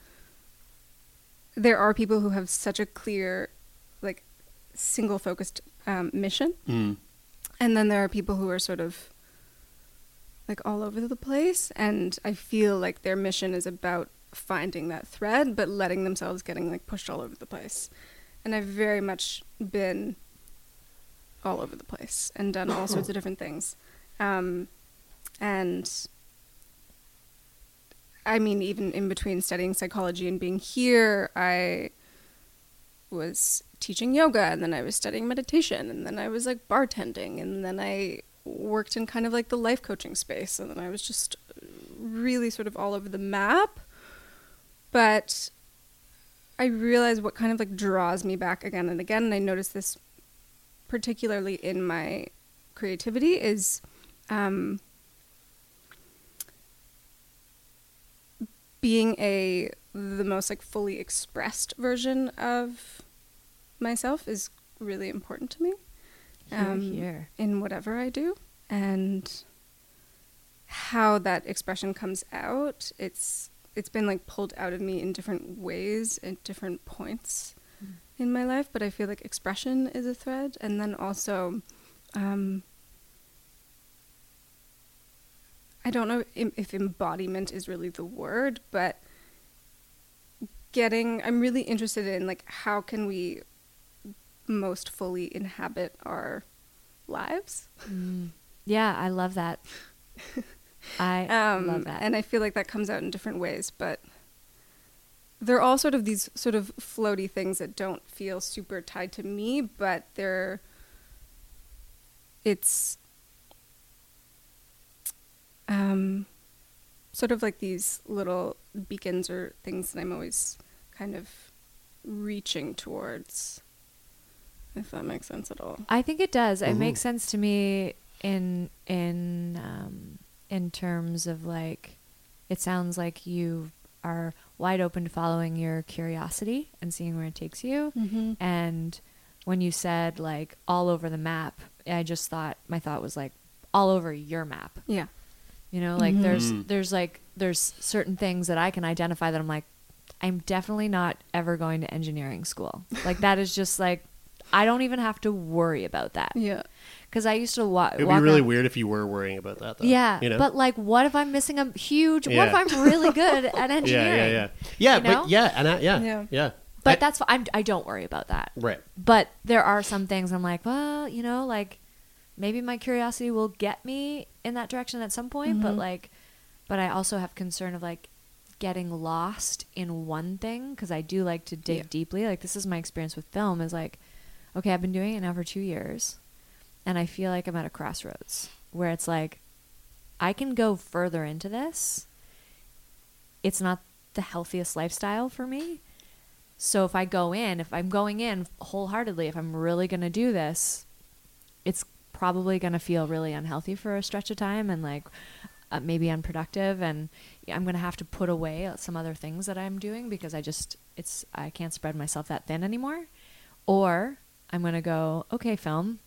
there are people who have such a clear, single focused um, mission, Mm. and then there are people who are sort of like all over the place, and I feel like their mission is about finding that thread, but letting themselves getting like pushed all over the place, and I've very much been all over the place and done all sorts of different things. Um, and I mean, even in between studying psychology and being here, I was teaching yoga, and then I was studying meditation, and then I was like bartending, and then I worked in kind of like the life coaching space, and then I was just really sort of all over the map. But I realized what kind of like draws me back again and again, and I noticed this particularly in my creativity is um, being a the most like fully expressed version of myself is really important to me Hear, hear. in whatever I do. And how that expression comes out it's it's been like pulled out of me in different ways at different points in my life but I feel like expression is a thread. And then also um, I don't know im- if embodiment is really the word, but getting I'm really interested in like how can we most fully inhabit our lives. Yeah, I love that. I Um, love that. And I feel like that comes out in different ways, but they're all sort of these sort of floaty things that don't feel super tied to me, but they're it's um sort of like these little beacons or things that I'm always kind of reaching towards. If that makes sense at all. I think it does. It Mhm. makes sense to me in in um, in terms of like it sounds like you are wide open to following your curiosity and seeing where it takes you. Mm-hmm. And when you said like all over the map, I just thought my thought was like all over your map. Yeah. You know, like Mhm. there's Mm. there's like there's certain things that I can identify that I'm like I'm definitely not ever going to engineering school. Like that is just like I don't even have to worry about that. Yeah. Cuz I used to wa- It would walk be really on- weird if you were worrying about that, though. Yeah, you know? but like what if I'm missing a huge what if I'm really good at engineering? yeah, yeah, yeah, yeah. You know? but yeah, and I, yeah, Yeah. yeah, But I- that's I'm I don't worry about that. right. But there are some things I'm like, well, you know, like maybe my curiosity will get me in that direction at some point, but Mhm. like but I also have concern of like getting lost in one thing because I do like to dig Yeah. deeply. Like this is my experience with film is like okay, I've been doing it now for 2 years and I feel like I'm at a crossroads where it's like I can go further into this. It's not the healthiest lifestyle for me. So if I go in, if I'm going in wholeheartedly, if I'm really going to do this, it's probably going to feel really unhealthy for a stretch of time and like uh, maybe unproductive and I'm going to have to put away some other things that I'm doing because I just it's I can't spread myself that thin anymore. Or I'm going to go, okay, film.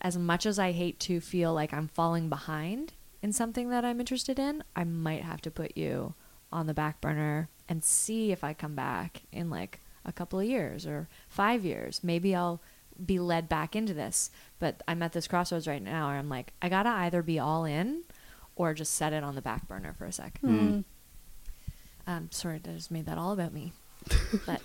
As much as I hate to feel like I'm falling behind in something that I'm interested in, I might have to put you on the back burner and see if I come back in like a couple of years or five years. Maybe I'll be led back into this. But I'm at this crossroads right now where I'm like, I gotta either be all in or just set it on the back burner for a sec. Mm. Um, sorry, I just made that all about me. but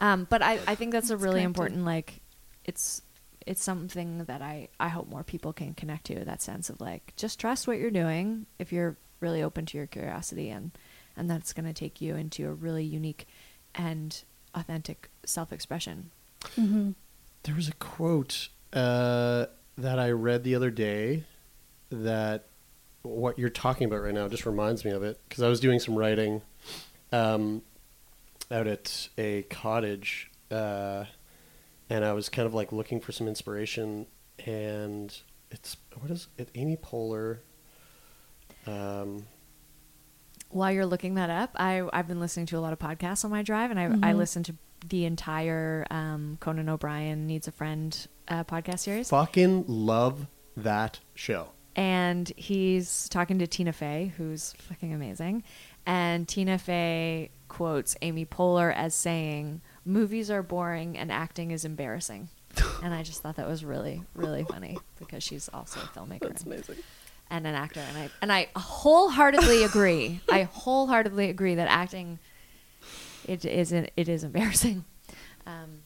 um, but I, I think that's a really connected. important like it's it's something that I, I hope more people can connect to that sense of like just trust what you're doing if you're really open to your curiosity and and that's going to take you into a really unique and authentic self-expression. Mm-hmm. There was a quote uh, that I read the other day that what you're talking about right now just reminds me of it because I was doing some writing um, out at a cottage uh, and I was kind of like looking for some inspiration and it's what is it Amy Poehler um, While you're looking that up, I I've been listening to a lot of podcasts on my drive, and I I Mhm. listened to the entire um, Conan O'Brien Needs a Friend uh, podcast series, fucking love that show. And he's talking to Tina Fey, who's fucking amazing, and Tina Fey quotes Amy Poehler as saying, "Movies are boring and acting is embarrassing." and I just thought that was really, really funny because she's also a filmmaker. That's and- amazing. and an actor and I and I wholeheartedly agree. I wholeheartedly agree that acting it isn't it is embarrassing. Um,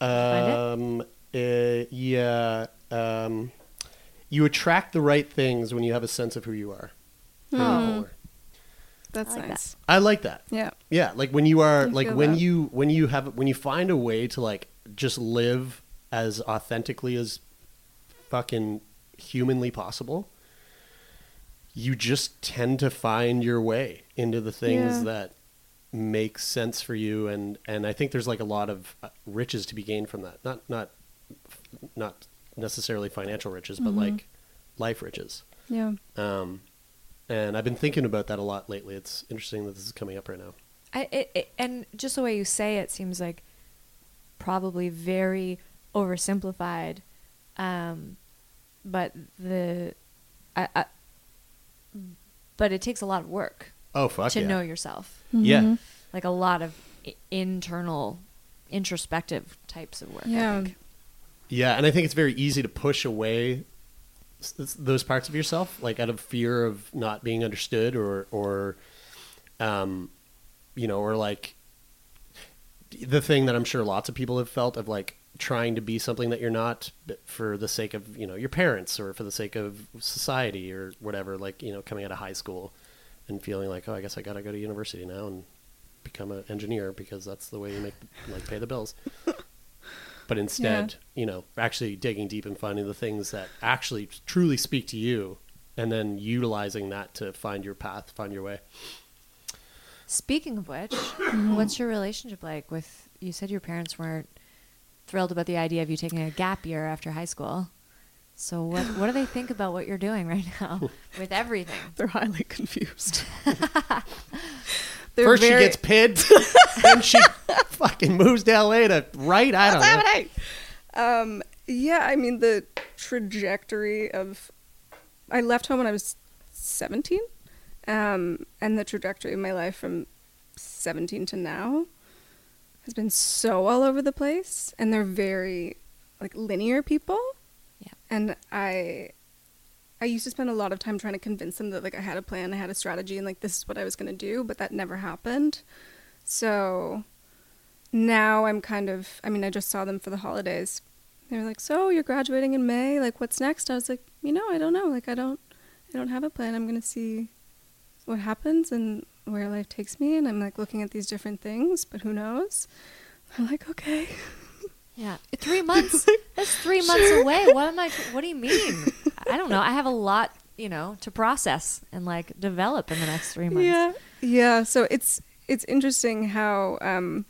find it? Um, uh, yeah. Um, you attract the right things when you have a sense of who you are. Amy. Poehler. That's I like that. nice. I like that. Yeah. Yeah, like when you are I like when that. you when you have when you find a way to like just live as authentically as fucking humanly possible, you just tend to find your way into the things Yeah. that make sense for you and and I think there's like a lot of uh, riches to be gained from that. Not not not necessarily financial riches, but Mhm. like life riches. Yeah. Um and I've been thinking about that a lot lately. It's interesting that this is coming up right now. I it, it, and just the way you say it seems like probably very oversimplified, um, but the I, I, but it takes a lot of work Oh fuck to yeah. know yourself. Yeah. Mhm. like a lot of i- internal introspective types of work I Yeah. think. Yeah, and I think it's very easy to push away s- s- those parts of yourself, like out of fear of not being understood, or or, um, you know, or like the thing that I'm sure lots of people have felt of like trying to be something that you're not for the sake of you know your parents or for the sake of society or whatever. Like you know, coming out of high school and feeling like, oh, I guess I got to go to university now and become an engineer because that's the way you make like pay the bills. but instead, you know, actually digging deep and finding the things that actually truly speak to you and then utilizing that to find your path, find your way. Speaking of which, mm-hmm. what's your relationship like with? You said your parents weren't thrilled about the idea of you taking a gap year after high school. So what what do they think about what you're doing right now with everything? They're highly confused. First she gets pinned, then she fucking moves to LA to write. I don't know. happening? Um, yeah, I mean the trajectory of I left home when I was 17. Um, and the trajectory of my life from 17 to now has been so all over the place and they're very like linear people. Yeah. And I I used to spend a lot of time trying to convince them that like I had a plan, I had a strategy and like this is what I was going to do, but that never happened. So now I'm kind of I mean, I just saw them for the holidays. They were like, "So, you're graduating in May. Like what's next?" I was like, "You know, I don't know. Like I don't I don't have a plan. I'm going to see what happens and where life takes me and I'm like looking at these different things, but who knows?" I'm like, "Okay." Yeah, three months. That's three months away. What am I? What do you mean? I don't know. I have a lot, you know, to process and like develop in the next three months. Yeah, yeah. So it's it's interesting how um,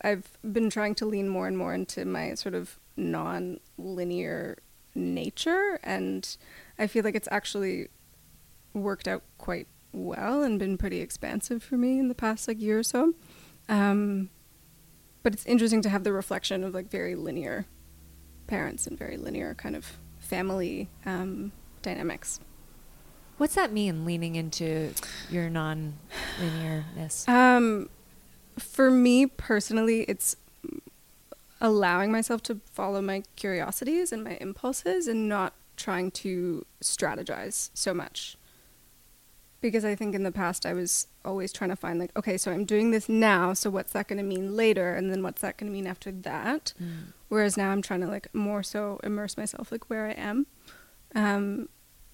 I've been trying to lean more and more into my sort of non-linear nature, and I feel like it's actually worked out quite well and been pretty expansive for me in the past like year or so. Um, but it's interesting to have the reflection of like very linear parents and very linear kind of family um, dynamics. What's that mean? Leaning into your non-linearness. Um, for me personally, it's allowing myself to follow my curiosities and my impulses and not trying to strategize so much. Because I think in the past I was always trying to find like, okay, so I'm doing this now, so what's that going to mean later, and then what's that going to mean after that? Mm. Whereas now I'm trying to like more so immerse myself like where I am, um,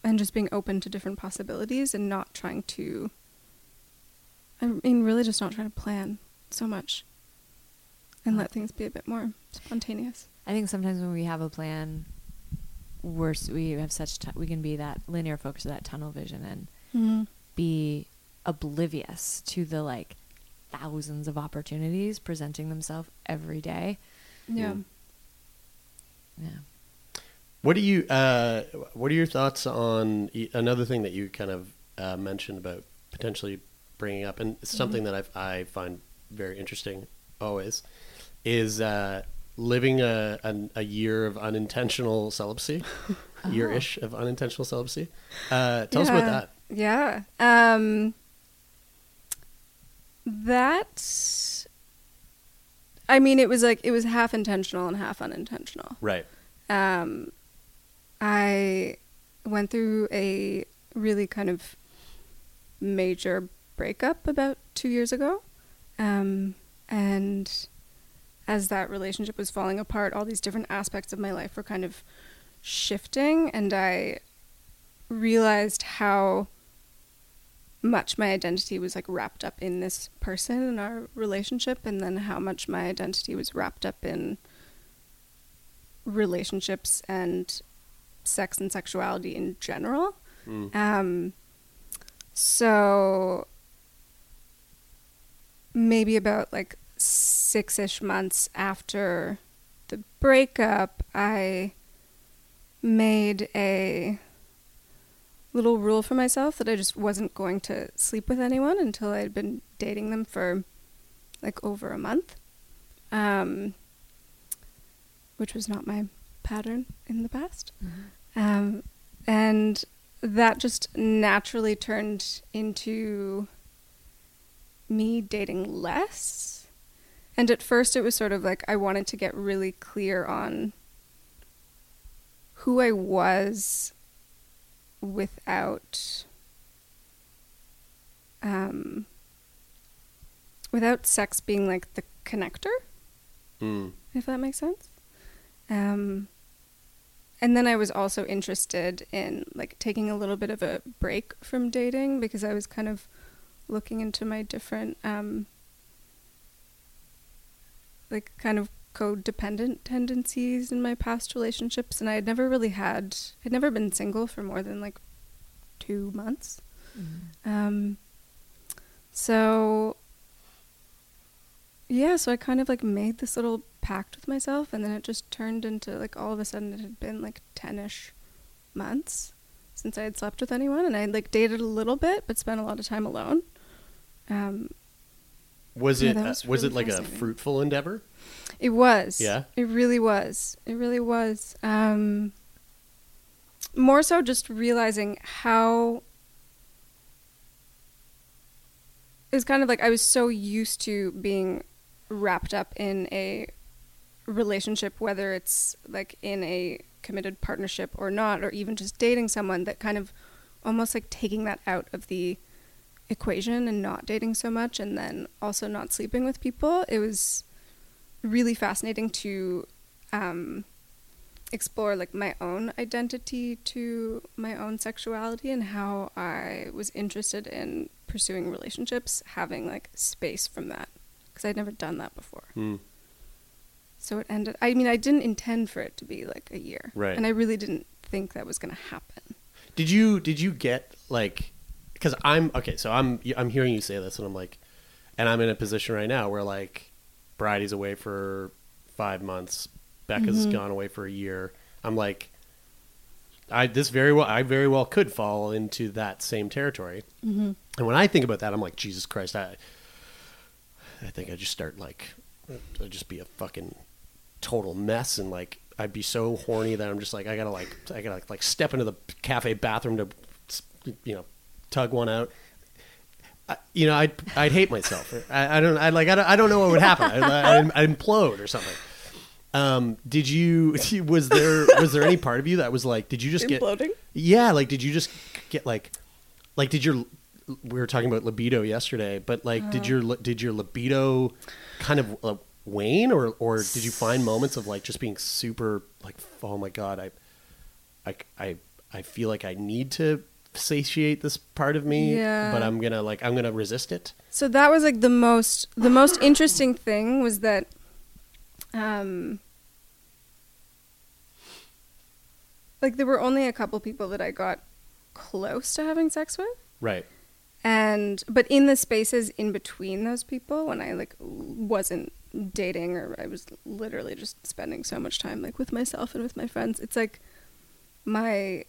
and just being open to different possibilities and not trying to. I mean, really, just not trying to plan so much, and let things be a bit more spontaneous. I think sometimes when we have a plan, we're we have such t- we can be that linear focus, of that tunnel vision, and Mm-hmm. Be oblivious to the like thousands of opportunities presenting themselves every day. Yeah. Yeah. What do you? Uh, what are your thoughts on e- another thing that you kind of uh, mentioned about potentially bringing up, and it's something that I've, I find very interesting always, is uh, living a, a a year of unintentional celibacy, year ish of unintentional celibacy. Uh, tell us about that. Yeah. Um that I mean it was like it was half intentional and half unintentional. Right. Um I went through a really kind of major breakup about 2 years ago. Um and as that relationship was falling apart, all these different aspects of my life were kind of shifting and I realized how much my identity was like wrapped up in this person and our relationship and then how much my identity was wrapped up in relationships and sex and sexuality in general. Um so maybe about like six-ish months after the breakup i made a little rule for myself that I just wasn't going to sleep with anyone until I had been dating them for like over a month, um, which was not my pattern in the past. Um, and that just naturally turned into me dating less. And at first, it was sort of like I wanted to get really clear on who I was without um without sex being like the connector Mm. if that makes sense um and then I was also interested in like taking a little bit of a break from dating because I was kind of looking into my different um like kind of codependent tendencies in my past relationships and I had never really had I'd never been single for more than like two months. Um, so yeah, so I kind of like made this little pact with myself, and then it just turned into like all of a sudden it had been like ten-ish months since I had slept with anyone, and I had like dated a little bit, but spent a lot of time alone. Um, Was Yeah, it uh, was was really it like a fruitful endeavor? It was. Yeah? It really was. It really was. Um, more so just realizing how it was kind of like I was so used to being wrapped up in a relationship, whether it's like in a committed partnership or not, or even just dating someone, that kind of almost like taking that out of the equation and not dating so much, and then also not sleeping with people. It was really fascinating to um, explore like my own identity to my own sexuality and how I was interested in pursuing relationships, having like space from that because I'd never done that before. Hmm. So it ended. I mean, I didn't intend for it to be like a year, Right. And I really didn't think that was going to happen. Did you did you get like because I'm okay, so I'm I'm hearing you say this and I'm like and I'm in a position right now where like Bridie's away for five months, Becca's Mm-hmm. gone away for a year. I'm like I this very well I very well could fall into that same territory. Mm-hmm. And when I think about that, I'm like Jesus Christ, I I think I just start like I'd just be a fucking total mess and like I'd be so horny that I'm just like I gotta like I gotta like step into the cafe bathroom to you know tug one out. I, you know, I'd I'd hate myself. I, I don't I like I don't, I don't know what would happen. I, I'd, I'd implode or something. Um, did you was there was there any part of you that was like did you just get Imploding? yeah like did you just get like like did your we were talking about libido yesterday but like did your did your libido kind of uh, wane or or did you find moments of like just being super like oh my god I I I I feel like I need to satiate this part of me Yeah. but I'm gonna like I'm gonna resist it. So that was like the most the most interesting thing was that um like there were only a couple people that I got close to having sex with. Right. And but in the spaces in between those people when I like wasn't dating or I was literally just spending so much time like with myself and with my friends it's like my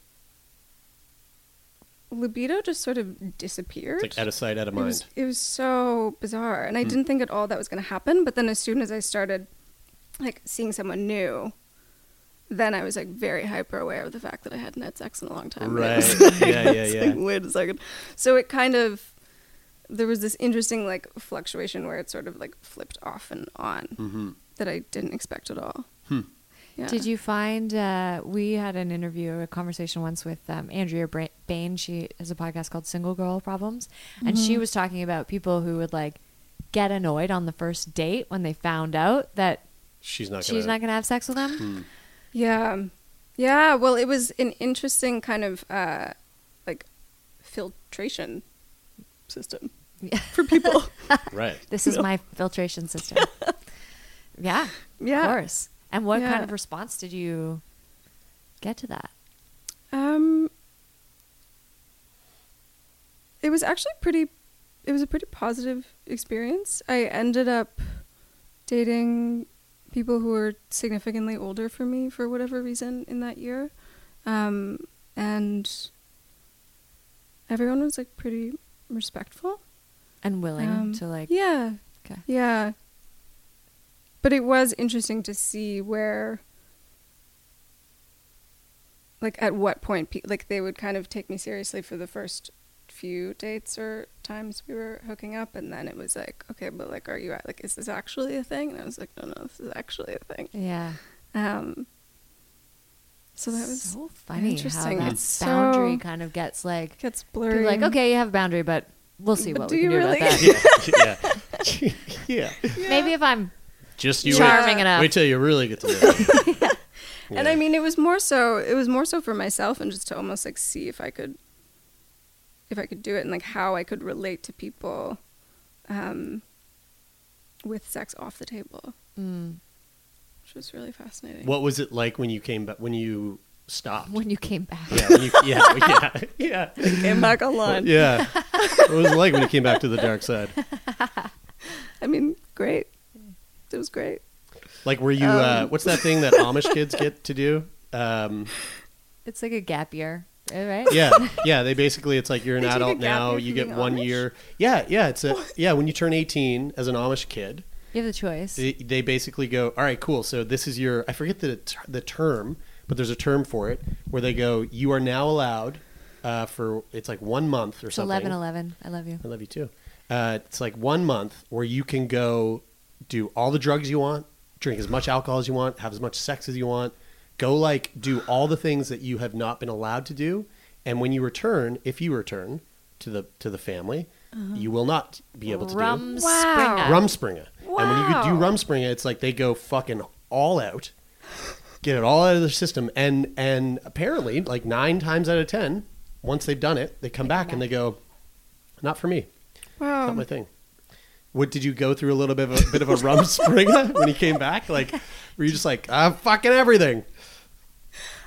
libido just sort of disappeared it's like out of sight out of it was, mind it was so bizarre and i didn't think at all that was going to happen but then as soon as i started like seeing someone new then i was like very hyper aware of the fact that i hadn't had sex in a long time Right. was like- Yeah, yeah, yeah. like, wait a second so it kind of there was this interesting like fluctuation where it sort of like flipped off and on Mm-hmm. that i didn't expect at all Hmm. Yeah. Did you find uh, we had an interview, or a conversation once with um, Andrea Bra- Bain? She has a podcast called Single Girl Problems, and she was talking about people who would like get annoyed on the first date when they found out that she's not she's gonna not going to have sex with them. Hmm. Yeah. Yeah, well it was an interesting kind of uh like filtration system for people. right This is my filtration system. yeah, Yeah. of course. And what kind of response did you get to that? um It was actually pretty it was a pretty positive experience. I ended up dating people who were significantly older for me for whatever reason in that year. Um and everyone was like pretty respectful. And willing Um, to like, yeah okay. yeah but it was interesting to see where like at what point pe- like they would kind of take me seriously for the first few dates or times we were hooking up and then it was like okay but like are you at- like is this actually a thing and i was like no no this is actually a thing Yeah. um so that was so funny interesting. how that It's boundary so- kind of gets like gets people blurry like okay you have a boundary but we'll see But what do we can you do really? about that yeah yeah maybe if i'm just you charming wait, enough wait till you really get to know me. And I mean, it was more so. It was more so for myself, and just to almost like see if I could, if I could do it, and like how I could relate to people, um, with sex off the table, mm, which was really fascinating. What was it like when you came back? When you stopped. When you came back. yeah, when you, yeah, yeah, yeah, Came back online. yeah. What was it like when you came back to the dark side? I mean, great. It was great. Like, were you? uh, what's that thing that Amish kids get to do? Um, It's like a gap year, right? yeah, yeah. They basically, it's like you're an They adult now. You get one Amish? year. Yeah, yeah. It's a yeah. When you turn 18 as an Amish kid, You have the choice. they, they basically go, all right, cool. So this is your. I forget the the term, but there's a term for it where they go, you are now allowed uh, for it's like one month or It's something. 11 11. I love you. I love you too. Uh, it's like one month where you can go do all the drugs you want, drink as much alcohol as you want, have as much sex as you want, go like do all the things that you have not been allowed to do. And when you return, if you return to the to the family, uh-huh. you will not be able to do Rum Wow. Springer. Rumspringa. And when you do Wow. Rumspringa, it's like they go fucking all out, get it all out of their system, and and apparently, like nine times out of ten, once they've done it, they come back and they go, "Not for me, Wow. not my thing." What did you go through a little bit of a bit of a rum Rumspringa when he came back? Like, were you just like, "Ah, fucking everything"?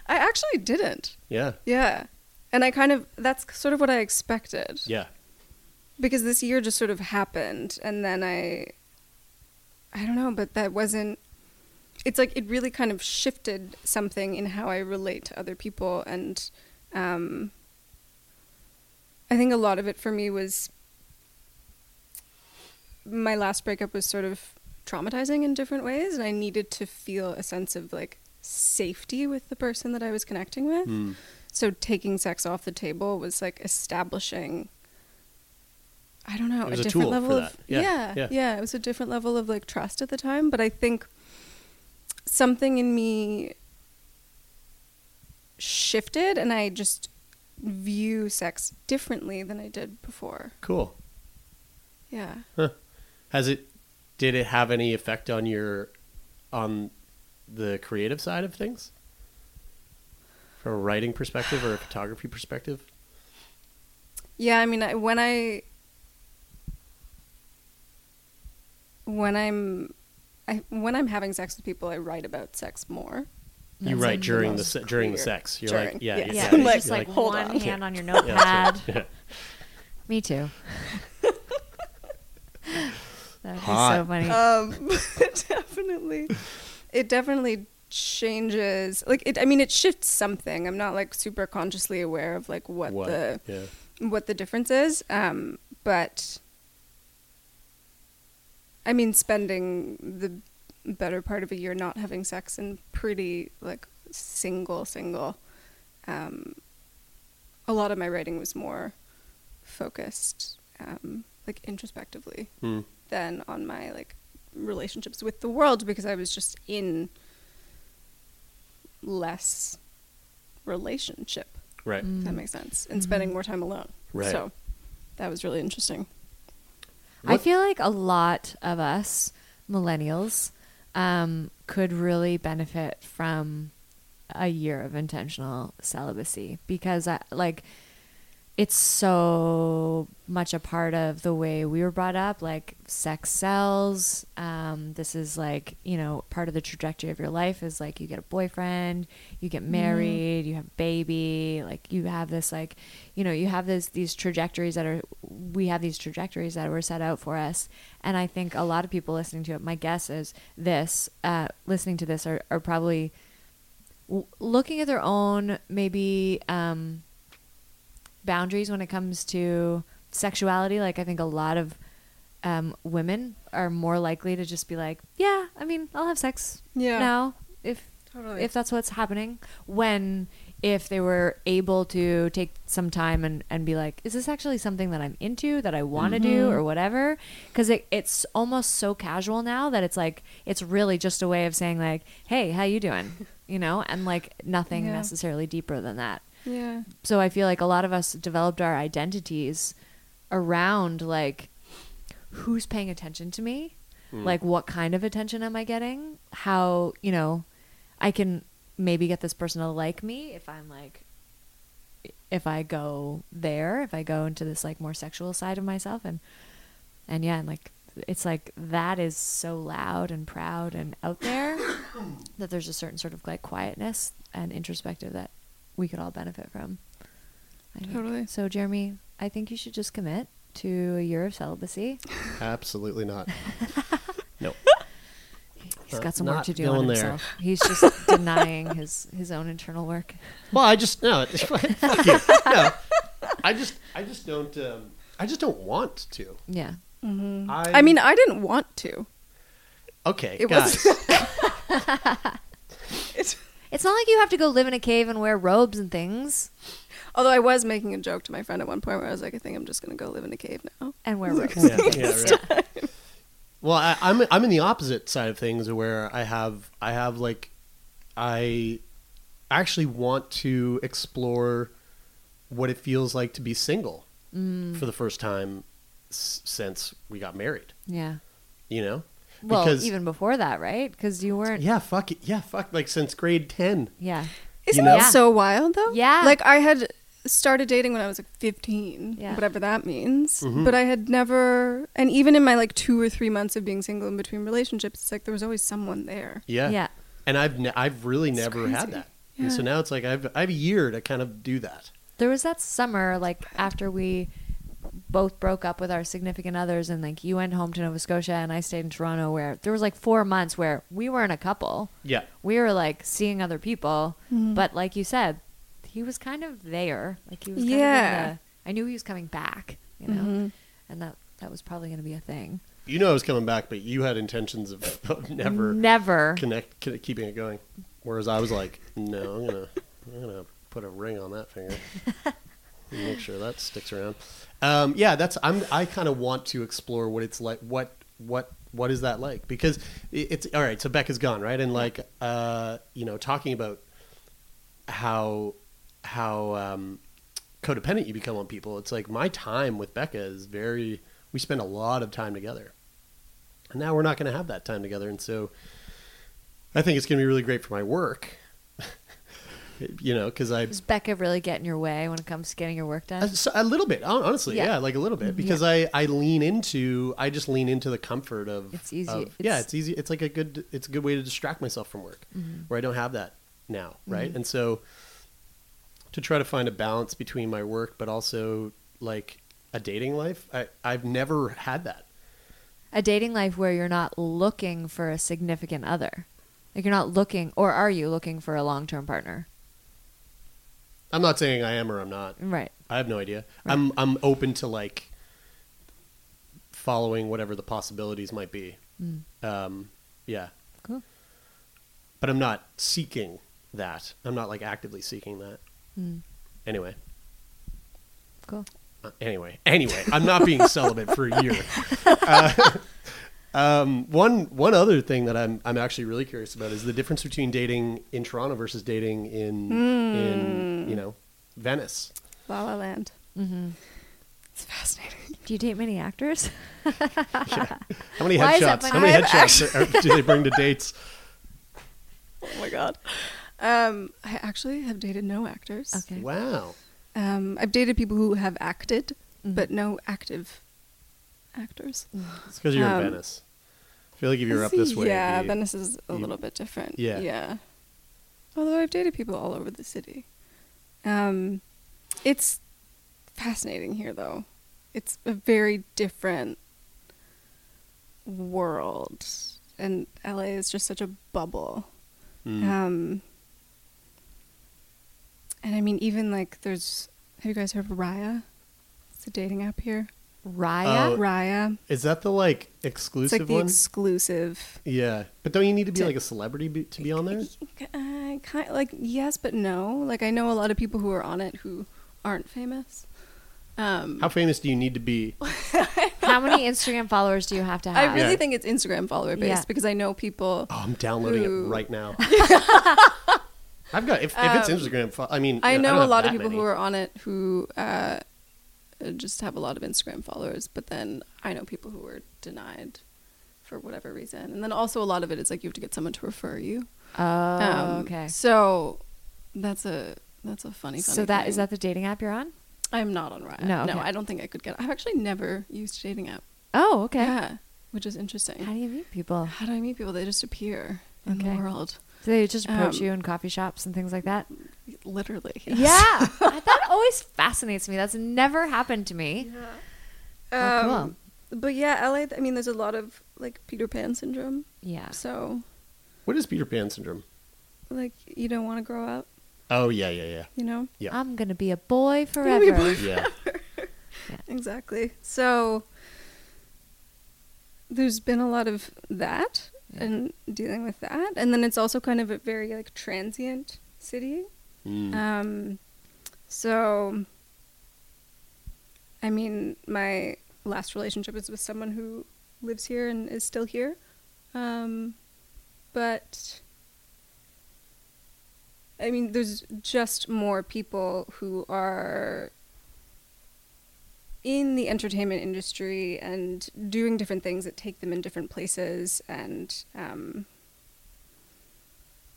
I actually didn't. Yeah, Yeah. And I kind of, that's sort of what I expected. yeah, Because this year just sort of happened. And then I, I don't know, but that wasn't, it's like it really kind of shifted something in how I relate to other people. And um, I think a lot of it for me was my last breakup was sort of traumatizing in different ways. And I needed to feel a sense of like safety with the person that I was connecting with. Mm. So taking sex off the table was like establishing I don't know, a a different tool level of. Yeah, yeah, yeah. yeah, it was a different level of like trust at the time, but I think something in me shifted and I just view sex differently than I did before. cool. Yeah. Has it? Did it have any effect on your, on the creative side of things? From a writing perspective or a photography perspective? Yeah, I mean, I, when I when I'm I, when I'm having sex with people, I write about sex more. you write like during the most se- during the sex. You're During, like, yeah, yes. yeah, Yeah, I'm it's like, just like, hold one on. hand on your Yeah, notepad. right. Yeah. Me too. That would be Hot. so funny. um definitely it definitely changes like it i mean it shifts something i'm not like super consciously aware of like what, What? the Yeah. what the difference is um but i mean spending the better part of a year not having sex and pretty like single single um a lot of my writing was more focused um like introspectively Hmm. Than on my like relationships with the world because I was just in less relationship. Right. If that makes sense. And spending mm-hmm. more time alone. Right. So that was really interesting. I feel like a lot of us millennials um, could really benefit from a year of intentional celibacy because, I, like, it's so much a part of the way we were brought up. Like, sex sells. Um, this is like, you know, part of the trajectory of your life is like you get a boyfriend, you get married, you have a baby. Like, you have this, like, you know, you have this, these trajectories that are, we have these trajectories that were set out for us. And I think a lot of people listening to it, my guess is this, uh, listening to this are, are probably w- looking at their own, maybe, um, boundaries when it comes to sexuality. Like I think a lot of um, women are more likely to just be like, "Yeah, I mean, I'll have sex Yeah. now if Totally. if that's what's happening." When if they were able to take some time and, and be like, "Is this actually something that I'm into that I want to do or whatever?" Because it, it's almost so casual now that it's like it's really just a way of saying like, "Hey, how you doing?" You know, and like nothing Yeah. necessarily deeper than that Yeah. so I feel like a lot of us developed our identities around like who's paying attention to me? Hmm. Like what kind of attention am I getting? How, you know, I can maybe get this person to like me if I'm like if I go there, if I go into this like more sexual side of myself and and yeah, and like it's like that is so loud and proud and out there that there's a certain sort of like quietness and introspective that we could all benefit from. I think. Totally. So, Jeremy, I think you should just commit to a year of celibacy. Absolutely not. no. He's Uh, got some work not to do on going there. himself. He's just denying his his own internal work. Well, I just no. fuck you. No. I just I just don't um, I just don't want to. Yeah. I, I mean, I didn't want to. okay, It guys. was. It's- It's not like you have to go live in a cave and wear robes and things although I was making a joke to my friend at one point where I was like, I think I'm just going to go live in a cave now. and wear robes. yeah, yeah, right. Well, I, I'm I'm in the opposite side of things where I have I have like I actually want to explore what it feels like to be single Mm. for the first time s- since we got married. Yeah. You know, Well, because even before that, right? Because you weren't. yeah, fuck it, yeah, fuck, like since grade ten. Yeah. Isn't know? that so wild though? Yeah. Like I had started dating when I was like 15, Yeah. whatever that means. Mm-hmm. But I had never, and even in my like two or three months of being single in between relationships, it's like there was always someone there. Yeah, Yeah. and I've ne- I've really It's never had crazy. that, and so now it's like I've I have a year to kind of do that. There was that summer, like after we both broke up with our significant others, and like you went home to Nova Scotia and I stayed in Toronto, where there was like four months where we weren't a couple. Yeah, We were like seeing other people, Mm-hmm. but like you said, he was kind of there. Like he was. Kind Yeah. Of in the, I knew he was coming back. You know, Mm-hmm. and that that was probably going to be a thing. you know I was coming back, but you had intentions of, of never Never. connect, k- keeping it going. Whereas I was like, no, I'm gonna, I'm gonna put a ring on that finger, make sure that sticks around. Um, yeah, that's I'm. I kind of want to explore what it's like. What what what is that like? Because it's all right. So Becca's gone, right? And like, uh, you know, talking about how how um, codependent you become on people. It's like my time with Becca is very. We spend a lot of time together, and now we're not going to have that time together, and so. I think it's going to be really great for my work. You know, because I Does Becca really get in your way when it comes to getting your work done? a, so- a little bit, honestly, Yeah. yeah. like a little bit, mm-hmm. because I I lean into I just lean into the comfort of It's easy- of- yeah, it's- it's easy. It's like a good it's a good way to distract myself from work, mm-hmm. where I don't have that now, mm-hmm. right? And so to try to find a balance between my work, but also like a dating life, I I've never had that. a dating life where you're not looking for a significant other. Like you're not looking, or are you looking for a long term partner? I'm not saying I am or I'm not. Right. I have no idea. I'm I'm open to like following whatever the possibilities might be. Um, yeah, Cool. but I'm not seeking that. I'm not like actively seeking that. Anyway, Cool. uh, anyway, anyway, I'm not being celibate for a year. Uh, um, one one other thing that I'm I'm actually really curious about is the difference between dating in Toronto versus dating in in you know Venice. La La Land. Mm-hmm. It's fascinating. Do you date many actors? How many Why headshots? How many I've headshots are, do they bring to dates? Oh my god. Um, I actually have dated no actors. Okay. Wow. Um, I've dated people who have acted, Mm-hmm. but no active actors. It's because you're Um, in Venice. I feel like if you were up this way, yeah, be- Venice is a you- little bit different. Yeah. yeah. Although I've dated people all over the city, um, it's fascinating here though. It's a very different world, and LA is just such a bubble. Mm. Um, and I mean, even like there's. Have you guys heard of Raya? It's a dating app here. Raya? Oh, Raya. Is that the like It's exclusive like the one? exclusive. yeah, but don't you need to be To- like a celebrity be, to be on there? I kind like yes, but no. Like I know a lot of people who are on it who aren't famous. Um, How famous do you need to be? How many Instagram followers do you have to have? I really Yeah. think it's Instagram follower based Yeah. because I know people. Oh, I'm downloading Who- it right now. I've got if, if it's Instagram. fo- I mean, Um, I know don't a lot of people many. who are on it who uh, just have a lot of Instagram followers, but then I know people who were denied for whatever reason, and then also a lot of it is like you have to get someone to refer you. Oh, Um, okay. So that's a that's a funny. funny So that is thing. that the dating app you're on? I'm not on Raya. No, no. I don't think I could get. I've actually never used a dating app. Oh, okay. Yeah, which is interesting. How do you meet people? How do I meet people? They just appear. in the world. Do they just approach Um, you in coffee shops and things like that? Literally. yes. Yeah, that always fascinates me. That's never happened to me. Oh, cool. Um, But yeah, LA. I mean, there's a lot of like Peter Pan syndrome. Yeah. So What is Peter Pan syndrome? like, you don't want to grow up. Oh yeah, yeah, yeah, You know. yeah, I'm gonna be a boy Gonna be a forever. boy yeah. Exactly. So there's been a lot of that and dealing with that, and then it's also kind of a very like transient city. Mm. Um, so I mean, my last relationship was with someone who lives here and is still here, um, but. I mean, there's just more people who are in the entertainment industry and doing different things that take them in different places and um,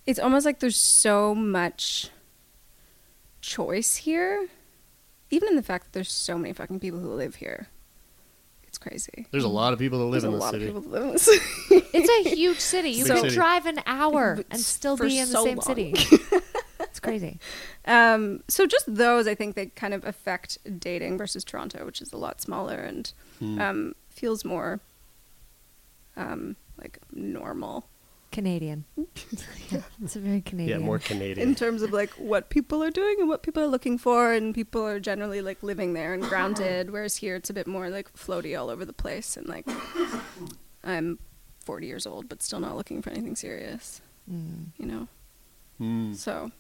it's almost like there's so much choice here even in the fact that there's so many fucking people who live here it's crazy There's a lot of people that live there's in a the lot city. of people that live in the city It's a huge city. You Big can city. drive an hour and still for be in the so same long. city. it's crazy. Um, so just those, I think they kind of affect dating versus Toronto, which is a lot smaller and Hmm. um, feels more um, like normal Canadian. yeah, it's a very Canadian. Yeah, more Canadian. in terms of like what people are doing and what people are looking for, and people are generally like living there and grounded. Whereas here, it's a bit more like floaty all over the place, and like I'm 40 years old, but still not looking for anything serious, Mm. you know. Mm. So.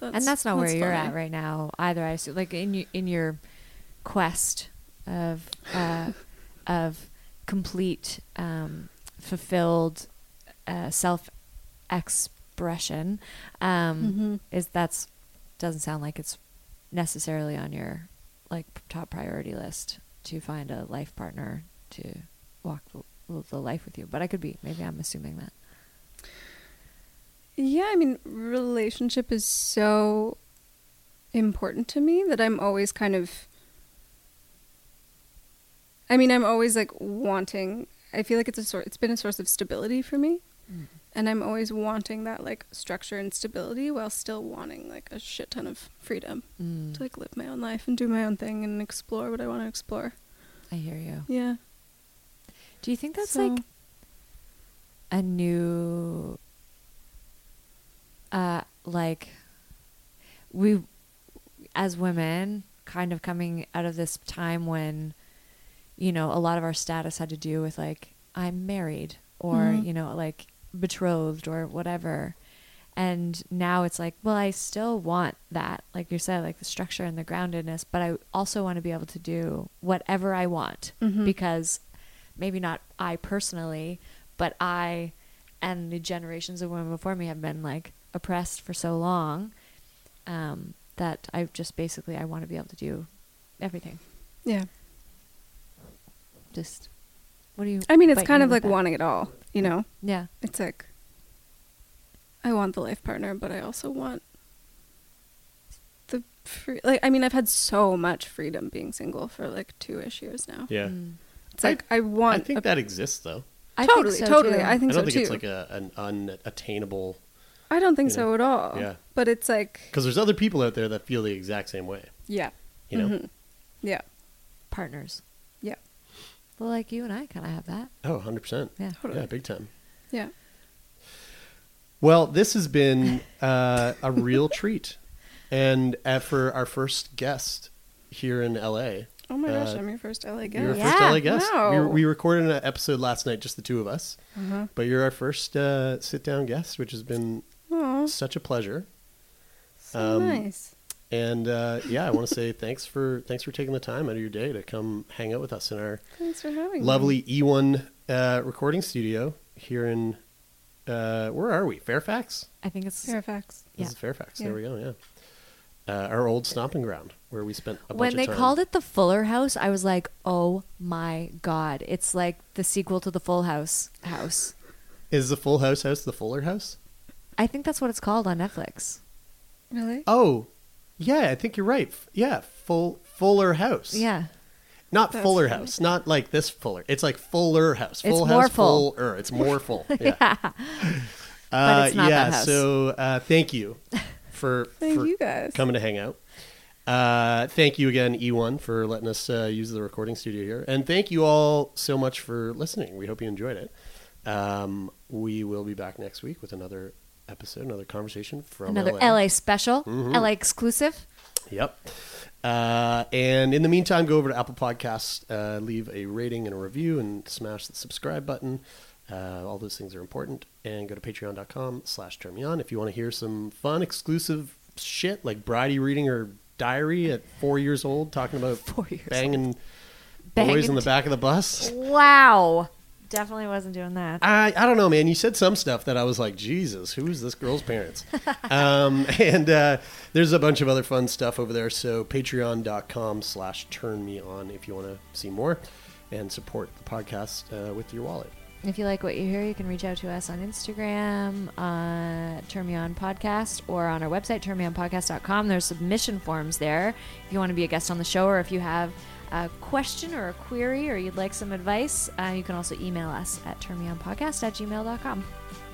And that's not where you're funny. at right now either. I assume, like in your in your quest of uh, of complete um, fulfilled uh, self expression um, Mhm. is that's doesn't sound like it's necessarily on your like top priority list to find a life partner to walk the, the life with you. But I could be maybe I'm assuming that. Yeah, I mean, relationship is so important to me that I'm always kind of. I mean, I'm always like wanting. I feel like it's a sort. It's been a source of stability for me, and I'm always wanting that like structure and stability while still wanting like a shit ton of freedom Mm, to like live my own life and do my own thing and explore what I want to explore. I hear you. Yeah, Do you think that's So- like a new uh like we as women kind of coming out of this time when you know a lot of our status had to do with like I'm married or Mhm. you know like betrothed or whatever and now it's like well I still want that like you said like the structure and the groundedness but I also want to be able to do whatever I want Mhm. because maybe not I personally, but I and the generations of women before me have been like oppressed for so long um, that I just basically I want to be able to do everything. yeah. Just what do you? I mean, it's kind of like that? wanting it all, you know. Yeah, It's like I want the life partner, but I also want the free. Like, I mean, I've had so much freedom being single for like two-ish years now. Yeah. Mm. It's like I, want. I think a- that exists though. I totally, think so, totally. too. I think I don't so think too. it's like a, an unattainable I don't think you so at all. yeah. But it's like, because there's other people out there that feel the exact same way. yeah, You know. Mhm. yeah, partners. yeah, Well, like you and I kind of have that. Oh, 100 percent. Yeah. Totally. Yeah, big time. yeah. Well, this has been uh, a real treat, and uh, for our first guest here in LA, Oh my gosh, Uh, I'm your first LA guest. you're our Yeah. first LA guest. Wow. We, we recorded an episode last night, just the two of us, Uh-huh. but you're our first uh, sit-down guest, which has been Aw, such a pleasure. so Um, nice. And uh, yeah, I want to say thanks for thanks for taking the time out of your day to come hang out with us in our Thanks for having me. lovely E1 uh, recording studio here in uh, where are we? Fairfax. I think it's Fairfax. This Yeah. is Fairfax. Yeah. There we go. Yeah, uh, our old stomping ground where we spent a bunch when of they time. called it the Fuller House, I was like, "Oh my god!" It's like the sequel to the Full House house. Is the Full House house the Fuller House? I think that's what it's called on Netflix. Really? Oh, yeah, I think you're right. F- Yeah, full Fuller House. Yeah, Not That's Fuller funny. House, not like this Fuller. It's like Fuller House. It's Full more full. fuller. It's more full. Yeah. yeah. Uh, it's not yeah. that house. So uh, thank you for Thank for you guys. coming to hang out. Uh, thank you again, E1, for letting us uh, use the recording studio here, and thank you all so much for listening. We hope you enjoyed it. Um, we will be back next week with another episode, another conversation from Another LA. LA special, Mm-hmm. LA exclusive. Yep. Uh, and in the meantime, go over to Apple Podcasts, uh, leave a rating and a review, and smash the subscribe button. Uh, all those things are important. And go to patreon.com slash turn me on if you want to hear some fun, exclusive shit like Bridie reading her diary at four years old, talking about Four years banging, Banging boys in the back of the bus. Wow. Definitely wasn't doing that. I, I don't know, man. You said some stuff that I was like, Jesus, who's this girl's parents? um, and uh, there's a bunch of other fun stuff over there. So patreon.com slash turn me on if you want to see more and support the podcast uh, with your wallet. If you like what you hear, you can reach out to us on Instagram, uh, Turn Me On Podcast, or on our website, turnmeonpodcast.com. There's submission forms there if you want to be a guest on the show, or if you have a question or a query, or you'd like some advice, uh, you can also email us at turnmeonpodcast at gmail.com.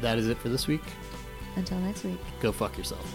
That is it for this week. Until next week. Go fuck yourself.